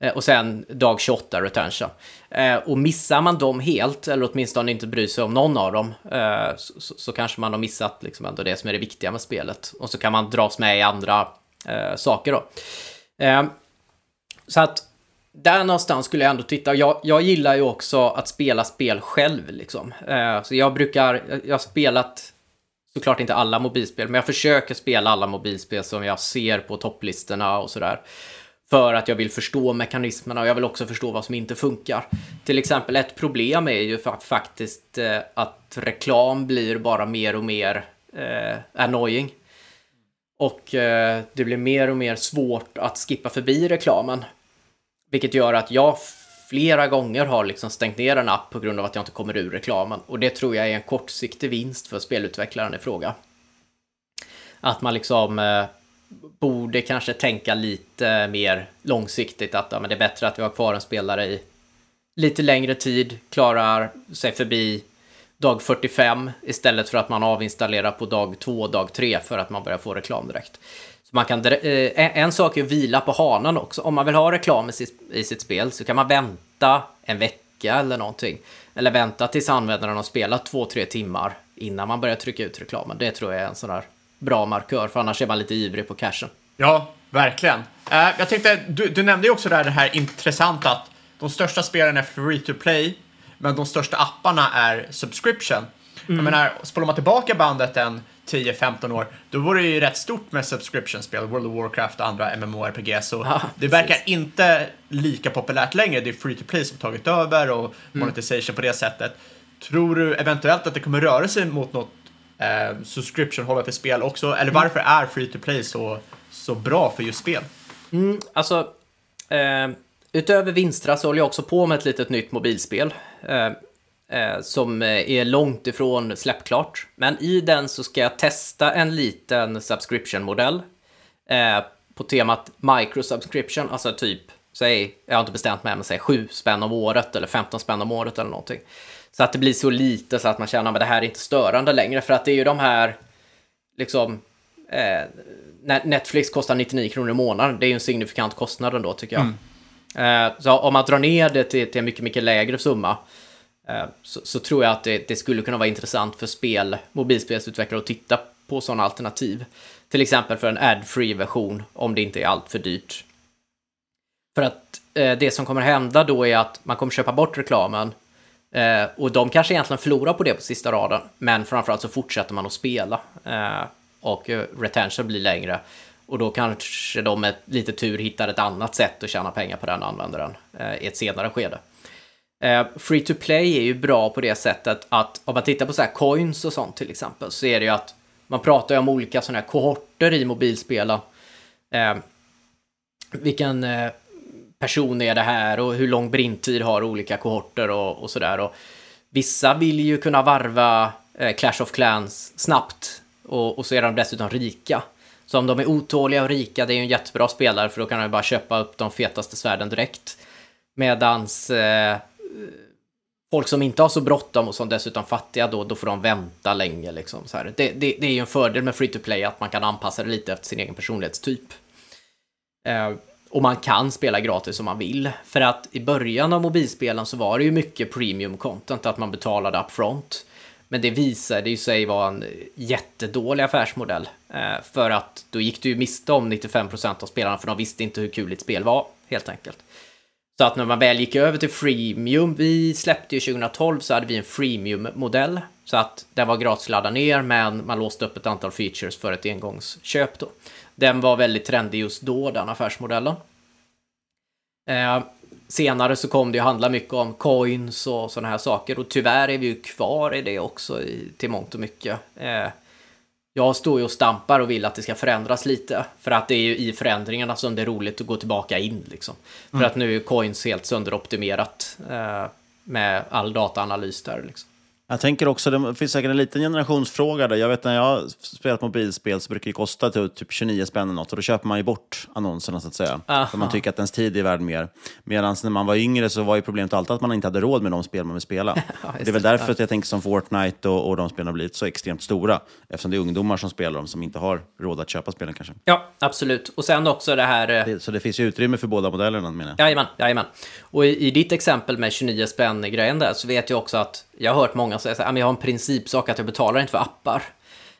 Eh, och sen dag 28 retention. Eh, och missar man dem helt, eller åtminstone inte bryr sig om någon av dem, eh, så, så, så, kanske man har missat liksom ändå det som är det viktiga med spelet. Och så kan man dras med i andra eh, saker då. Eh, så att där någonstans skulle jag ändå titta. Jag, jag gillar ju också att spela spel själv liksom. Eh, så jag brukar, jag har spelat såklart inte alla mobilspel, men jag försöker spela alla mobilspel som jag ser på topplistorna och sådär. För att jag vill förstå mekanismerna och jag vill också förstå vad som inte funkar. Till exempel ett problem är ju faktiskt eh, att reklam blir bara mer och mer eh, annoying. Och eh, det blir mer och mer svårt att skippa förbi reklamen. Vilket gör att jag flera gånger har liksom stängt ner en app på grund av att jag inte kommer ur reklamen. Och det tror jag är en kortsiktig vinst för spelutvecklaren i fråga. Att man liksom eh, borde kanske tänka lite mer långsiktigt att ja, men det är bättre att vi har kvar en spelare i lite längre tid, klarar sig förbi dag 45 istället för att man avinstallerar på dag 2 och dag 3 för att man börjar få reklam direkt. Så man kan, eh, en sak är att vila på hanen också. Om man vill ha reklam i sitt, spel så kan man vänta en vecka eller någonting. Eller vänta tills användaren har spelat 2-3 timmar innan man börjar trycka ut reklamen. Det tror jag är en sån här bra markör, för annars är man lite ivrig på cashen. Ja, verkligen. Uh, jag tänkte, du, du nämnde ju också där det här intressanta att de största spelen är free to play, men de största apparna är subscription. Mm. Jag menar, spolar man tillbaka bandet en 10-15 år, då var det ju rätt stort med subscription-spel, World of Warcraft och andra MMORPG, så ja, det verkar inte lika populärt längre. Det är free to play som tagit över och mm. monetization på det sättet. Tror du eventuellt att det kommer röra sig mot något eh, subscription-hållet för spel också? Eller varför är free to play så, så bra för just spel? Mm, alltså, Eh, utöver Vinstra så håller jag också på med ett litet nytt mobilspel. Eh, eh, som är långt ifrån släppklart. Men i den så ska jag testa en liten subscription-modell. Eh, på temat microsubscription, alltså typ, säg, jag har inte bestämt mig, men säg 7 spänn om året eller 15 spänn om året eller någonting. Så att det blir så lite så att man känner att det här är inte störande längre. För att det är ju de här, liksom, eh, Netflix kostar 99 kronor i månaden. Det är ju en signifikant kostnad ändå tycker jag. Mm. Eh, så om man drar ner det till, till en mycket, mycket lägre summa eh, så, så, tror jag att det, det, skulle kunna vara intressant för spel, mobilspelsutvecklare att titta på sådana alternativ. Till exempel för en ad-free version om det inte är allt för dyrt. För att eh, det som kommer hända då är att man kommer köpa bort reklamen Eh, och de kanske egentligen förlorar på det på sista raden, men framförallt så fortsätter man att spela. Eh, och eh, retention blir längre. Och då kanske de med lite tur hittar ett annat sätt att tjäna pengar på den användaren eh, i ett senare skede. Eh, free to play är ju bra på det sättet att om man tittar på så här coins och sånt till exempel så är det ju att man pratar ju om olika sådana här kohorter i mobilspelen. Eh, vilken eh, person är det här och hur lång brintid har olika kohorter och, och sådär. vissa vill ju kunna varva eh, Clash of Clans snabbt och, och, så är de dessutom rika. Så om de är otåliga och rika, det är ju en jättebra spelare för då kan de bara köpa upp de fetaste svärden direkt. Medans eh, folk som inte har så bråttom och som dessutom fattiga då, då får de vänta länge liksom. Så här. Det, det, det är ju en fördel med free to play att man kan anpassa det lite efter sin egen personlighetstyp. Eh, och man kan spela gratis om man vill. För att i början av mobilspelen så var det ju mycket premium content, att man betalade upfront. Men det visade ju sig vara en jättedålig affärsmodell. Eh, för att då gick du ju miste om 95% av spelarna för de visste inte hur kul ett spel var, helt enkelt. Så att när man väl gick över till freemium, vi släppte ju 2012 så hade vi en freemium-modell. Så att den var gratis att ladda ner men man låste upp ett antal features för ett engångsköp då. Den var väldigt trendig just då, den affärsmodellen. Eh, senare så kom det ju handla mycket om coins och sådana här saker och tyvärr är vi ju kvar i det också i, till mångt och mycket. Eh, jag står ju och stampar och vill att det ska förändras lite. För att det är ju i förändringarna som det är roligt att gå tillbaka in. Liksom. För mm. att nu är coins helt sönderoptimerat eh, med all dataanalys där. Liksom. Jag tänker också, det finns säkert en liten generationsfråga där. Jag vet när jag har spelat mobilspel så brukar det kosta typ 29 spänn eller något och då köper man ju bort annonserna så att säga. Aha. För man tycker att ens tid är värd mer. Medan när man var yngre så var ju problemet alltid att man inte hade råd med de spel man vill spela. <laughs> ja, det är väl därför att jag tänker som Fortnite och, och de spelen har blivit så extremt stora. Eftersom det är ungdomar som spelar dem som inte har råd att köpa spelen kanske. Ja, absolut. Och sen också det här... Eh, det, så det finns ju utrymme för båda modellerna menar jag. Jajamän, jajamän. Och i, i ditt exempel med 29 spänn-grejen där så vet jag också att jag har hört många Alltså, säga att jag har en principsak att jag betalar inte för appar.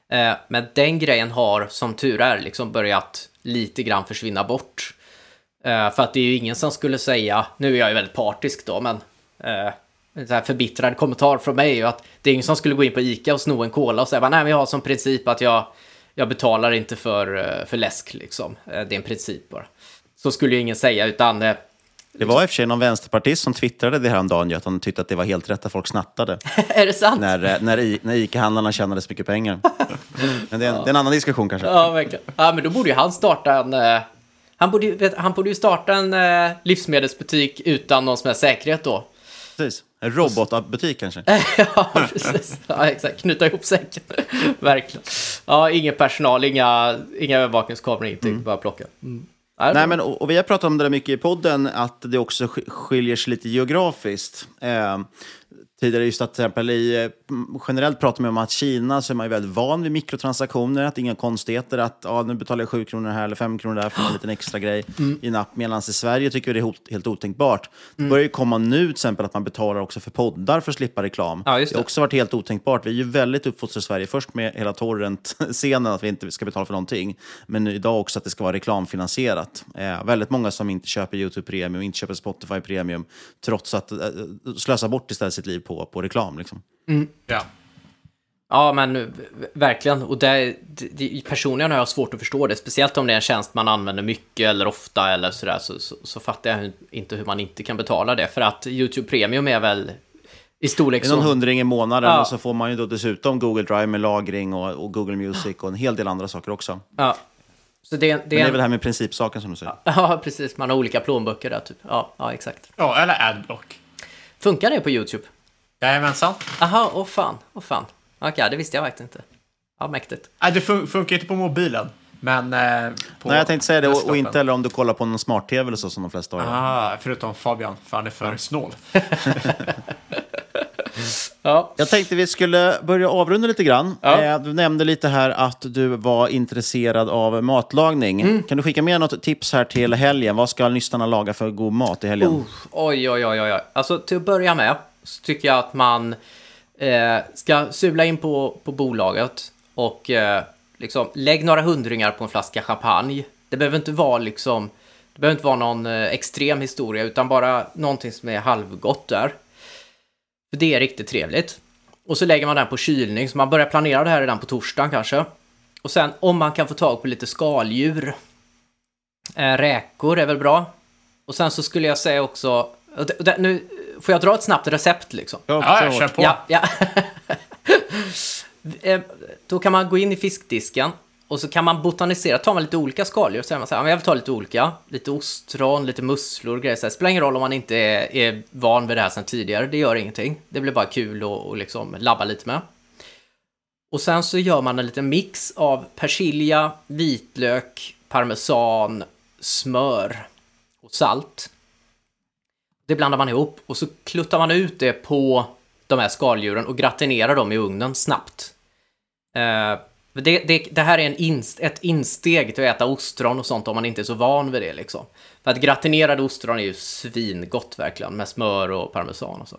Eh, men den grejen har, som tur är, liksom börjat lite grann försvinna bort. Eh, för att det är ju ingen som skulle säga, nu är jag ju väldigt partisk då, men en så här förbittrad kommentar från mig är ju att det är ingen som skulle gå in på ICA och sno en cola och säga nej, men jag har som princip att jag, jag betalar inte för, för läsk liksom. Det är en princip bara. Så skulle ju ingen säga, utan det var i och för sig någon vänsterpartist som twittrade det här om dagen, att han tyckte att det var helt rätt att folk snattade. <laughs> är det sant? När, eh, när, när ICA-handlarna tjänade så mycket pengar. Men det är, en, ja. det är en annan diskussion kanske. Ja, verkligen. Ja, men då borde ju han starta en... Uh, han, borde, vet, han borde ju starta en uh, livsmedelsbutik utan någon som helst säkerhet då. Precis. En robotbutik kanske? <laughs> ja, precis. Ja, exakt. Knyta ihop säcken. <laughs> Verkligen. Ja, ingen personal, inga, inga övervakningskameror, ingenting. Mm. Bara plocka. Mm. Nej, men, och, och, vi har pratat om det där mycket i podden, att det också skiljer sig lite geografiskt. Eh, tidigare just att till exempel i, eh, generellt pratar man om att Kina så är man ju väldigt van vid mikrotransaktioner, att inga konstigheter, att ja, nu betalar jag 7 kronor här eller 5 kronor där för en liten extra grej mm. i en app. Medan i Sverige tycker vi det är helt otänkbart. Det börjar ju komma nu till exempel att man betalar också för poddar för att slippa reklam. Ja, det. det har också varit helt otänkbart. Vi är ju väldigt uppfostrade i Sverige, först med hela torrent-scenen, att vi inte ska betala för någonting, men idag också att det ska vara reklamfinansierat. Eh, väldigt många som inte köper YouTube Premium, inte köper Spotify Premium, trots att eh, slösa bort istället sitt liv på, på reklam. Liksom. Mm. Ja. Ja, men verkligen. Och det, det, personligen har jag svårt att förstå det, speciellt om det är en tjänst man använder mycket eller ofta eller sådär, så, så, så fattar jag inte hur man inte kan betala det. För att YouTube Premium är väl i storlek så... Någon hundring i månaden ja. och så får man ju då dessutom Google Drive med lagring och, och Google Music och en hel del andra saker också. Ja. Så det, Men det är väl det här med principsaken som du säger. Ja, <laughs> precis. Man har olika plånböcker där, typ. Ja, ja exakt. Ja, eller Adblock. Funkar det på YouTube? Jajamensan. Aha, åh fan, åh fan. Okej, det visste jag faktiskt inte. Ja, mäktigt. Nej, det fun funkar inte på mobilen. Men eh, på Nej, jag tänkte säga det. Och, och inte heller om du kollar på någon smart-tv eller så som de flesta har. Ah, förutom Fabian, för han är för snål. <laughs> Ja. Jag tänkte vi skulle börja avrunda lite grann. Ja. Eh, Du nämnde lite här att du var intresserad av matlagning. Mm. Kan du skicka med något tips här till helgen? Vad ska lyssnarna laga för god mat i helgen? Oh, oj, oj, oj, oj, oj. Alltså till att börja med så tycker jag att man eh, ska sula in på, på bolaget och eh, liksom lägg några hundringar på en flaska champagne. Det behöver inte vara liksom, det behöver inte vara någon eh, extrem historia utan bara någonting som är halvgott där. För det är riktigt trevligt. Och så lägger man den på kylning, så man börjar planera det här redan på torsdagen kanske. Och sen om man kan få tag på lite skaldjur. Eh, räkor är väl bra. Och sen så skulle jag säga också, och det, det, nu får jag dra ett snabbt recept liksom? Ja, jag kör på. Ja, ja. <laughs> Eh, Då kan man gå in i fiskdisken och så kan man botanisera, tar man lite olika skaldjur, så säger man så här, "Ja, jag vill ta lite olika, lite ostron, lite musslor, grejer så här. Spelar ingen roll om man inte är, är van vid det här sedan tidigare, det gör ingenting. Det blir bara kul att och liksom labba lite med. Och sen så gör man en liten mix av persilja, vitlök, parmesan, smör och salt. Det blandar man ihop och så kluttar man ut det på de här skaldjuren och gratinerar dem i ugnen snabbt. Eh, det, det, det här är en inst, ett insteg till att äta ostron och sånt om man inte är så van vid det. Liksom. För att gratinerade ostron är ju svingott verkligen med smör och parmesan och så.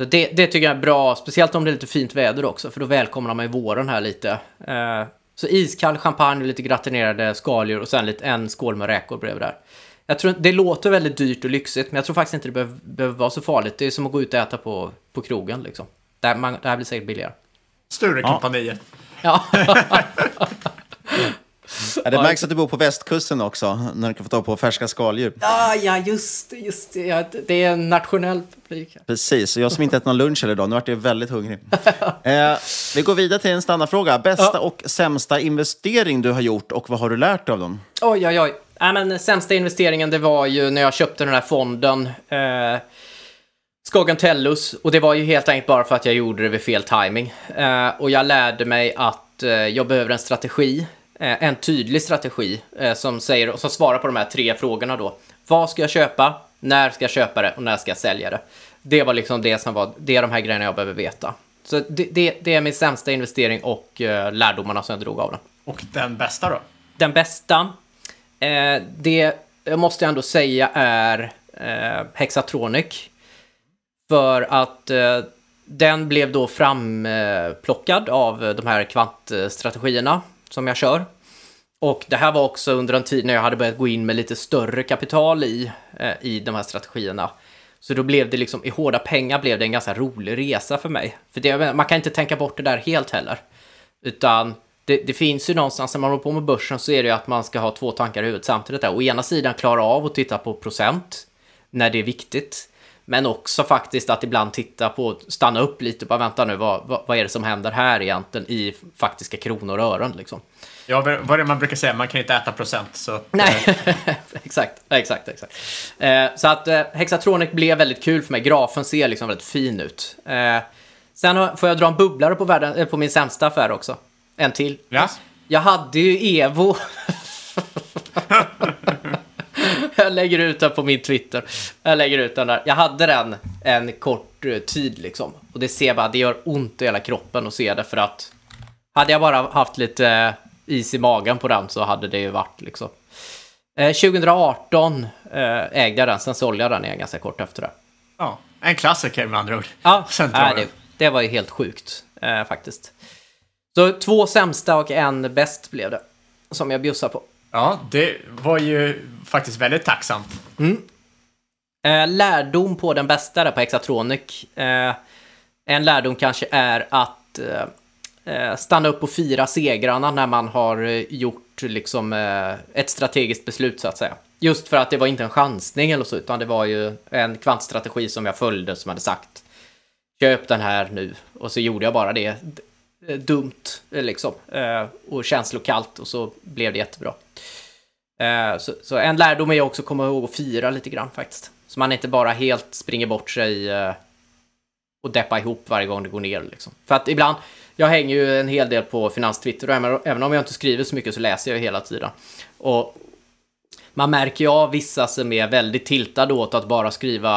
Så det, det tycker jag är bra, speciellt om det är lite fint väder också, för då välkomnar man ju våren här lite. Eh, så iskall champagne, lite gratinerade skaldjur och sen lite, en skål med räkor bredvid där. Jag tror, det låter väldigt dyrt och lyxigt, men jag tror faktiskt inte det behöver, behöver vara så farligt. Det är som att gå ut och äta på, på krogen liksom. Det här, man, det här blir säkert billigare. Sturecompagniet. Ja. <laughs> Ja, det märks att du bor på västkusten också, när du kan få tag på färska skaldjur. Ja, ja, just det, just det. Ja, det är en nationell publik. Precis, och jag som inte ätit någon lunch idag, nu vart jag väldigt hungrig. <laughs> eh, vi går vidare till en standardfråga. Bästa och sämsta investering du har gjort och vad har du lärt dig av dem? Oj, oj, oj. Nej, men sämsta investeringen, det var ju när jag köpte den här fonden. Eh, Skagen Tellus. Och det var ju helt enkelt bara för att jag gjorde det vid fel timing. Eh, och jag lärde mig att eh, jag behöver en strategi. Eh, en tydlig strategi eh, som, säger, som svarar på de här tre frågorna då. Vad ska jag köpa? När ska jag köpa det? Och när ska jag sälja det? Det var liksom det som var, det är de här grejerna jag behöver veta. Så det, det, det är min sämsta investering och eh, lärdomarna som jag drog av den. Och den bästa då? Den bästa, eh, det jag måste jag ändå säga är eh, Hexatronic. För att eh, den blev då framplockad av de här kvantstrategierna som jag kör. Och det här var också under en tid när jag hade börjat gå in med lite större kapital i, eh, i de här strategierna. Så då blev det liksom, i hårda pengar blev det en ganska rolig resa för mig. För det, man kan inte tänka bort det där helt heller. Utan det, det finns ju någonstans, när man håller på med börsen så är det ju att man ska ha två tankar i huvudet samtidigt. Där. Å ena sidan klara av att titta på procent när det är viktigt. Men också faktiskt att ibland titta på, stanna upp lite och bara vänta nu, vad, vad, vad är det som händer här egentligen i faktiska kronor och ören liksom. Ja, vad är det man brukar säga? Man kan inte äta procent. Så att, Nej, <laughs> exakt, exakt, exakt. Eh, så att eh, Hexatronic blev väldigt kul för mig. Grafen ser liksom väldigt fin ut. Eh, sen har, får jag dra en bubblare på, världen, eh, på min sämsta affär också. En till. Ja. Jag hade ju Evo. jag lägger ut den på min Twitter. Jag lägger ut den där. Jag hade den en kort eh, tid liksom. Och det ser bara, det gör ont i hela kroppen att se det för att hade jag bara haft lite is i magen på den så hade det ju varit liksom. Eh, 2018 eh, ägde jag den, sen sålde jag den igen ganska kort efter det. ja, en klassiker med andra ord. Ja, tar det, det var ju helt sjukt eh, faktiskt. Så två sämsta och en bäst blev det. Som jag bjussar på. Ja, det var ju faktiskt väldigt tacksamt. Eh, lärdom på den bästa där på Hexatronic. Eh, en lärdom kanske är att eh, eh, stanna upp och fira segrarna när man har eh, gjort liksom, eh, ett strategiskt beslut så att säga. Just för att det var inte en chansning eller så, utan det var ju en kvantstrategi som jag följde som hade sagt köp den här nu. Och så gjorde jag bara det. Eh, dumt eh, liksom. Eh, och känslokallt och så blev det jättebra. Så, så en lärdom är också att komma ihåg att fira lite grann faktiskt. Så man inte bara helt springer bort sig och deppar ihop varje gång det går ner. Liksom. För att ibland, jag hänger ju en hel del på finanstwitter och även- om jag inte skriver så mycket så läser jag ju hela tiden. Och man märker ju av vissa som är väldigt tiltade åt att bara skriva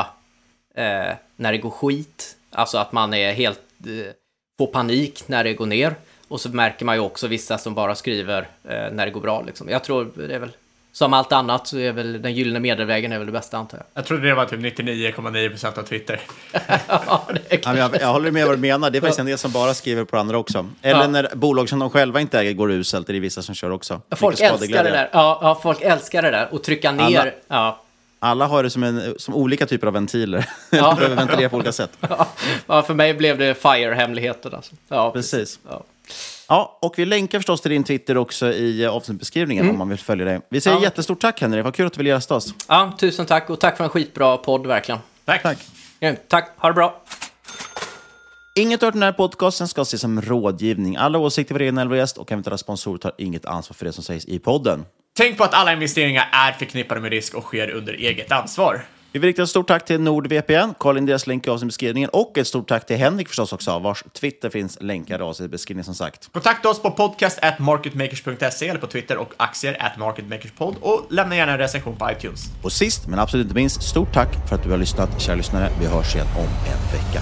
eh, när det går skit. Alltså att man är helt, eh, får panik när det går ner. Och så märker man ju också vissa som bara skriver eh, när det går bra. Liksom. Jag tror det är väl, som allt annat så är väl den gyllene medelvägen är väl det bästa antar jag. Jag trodde det var typ 99,9% av Twitter. <laughs> Ja, jag, jag håller med vad du menar. Det är faktiskt en del som bara skriver på andra också. Eller Ja. när bolag som de själva inte äger går uselt, är det vissa som kör också. Folk älskar det där. Ja, ja, folk älskar det där. Och trycka ner. Alla- Ja. Alla har det som, en, som olika typer av ventiler. <laughs> Ja. Behöver ventilera på olika sätt. <laughs> ja, för mig blev det FIRE-hemligheten. Alltså. Ja, Precis. Ja. Ja, och vi länkar förstås till din Twitter också i eh, avsnittbeskrivningen Mm. om man vill följa dig. Vi säger Ja. jättestort tack Henrik, vad kul att du ville gästa oss. ja, tusen tack och tack för en skitbra podd verkligen. Tack. tack. tack, ha det bra. Inget av den här podcasten ska ses som rådgivning. Alla åsikter för egen eller gäst och eventuella sponsorer tar inget ansvar för det som sägs i podden. Tänk på att alla investeringar är förknippade med risk och sker under eget ansvar. Vi vill rikta ett stort tack till NordVPN. Kolla in deras länk i avsnittbeskrivningen. Och ett stort tack till Henrik förstås också, vars Twitter finns länkad i avsnittbeskrivningen som sagt. Kontakta oss på podcast at marketmakers.se eller på Twitter och aktier at marketmakerspod och lämna gärna en recension på iTunes. Och sist men absolut inte minst, stort tack för att du har lyssnat, kära lyssnare. Vi hörs igen om en vecka.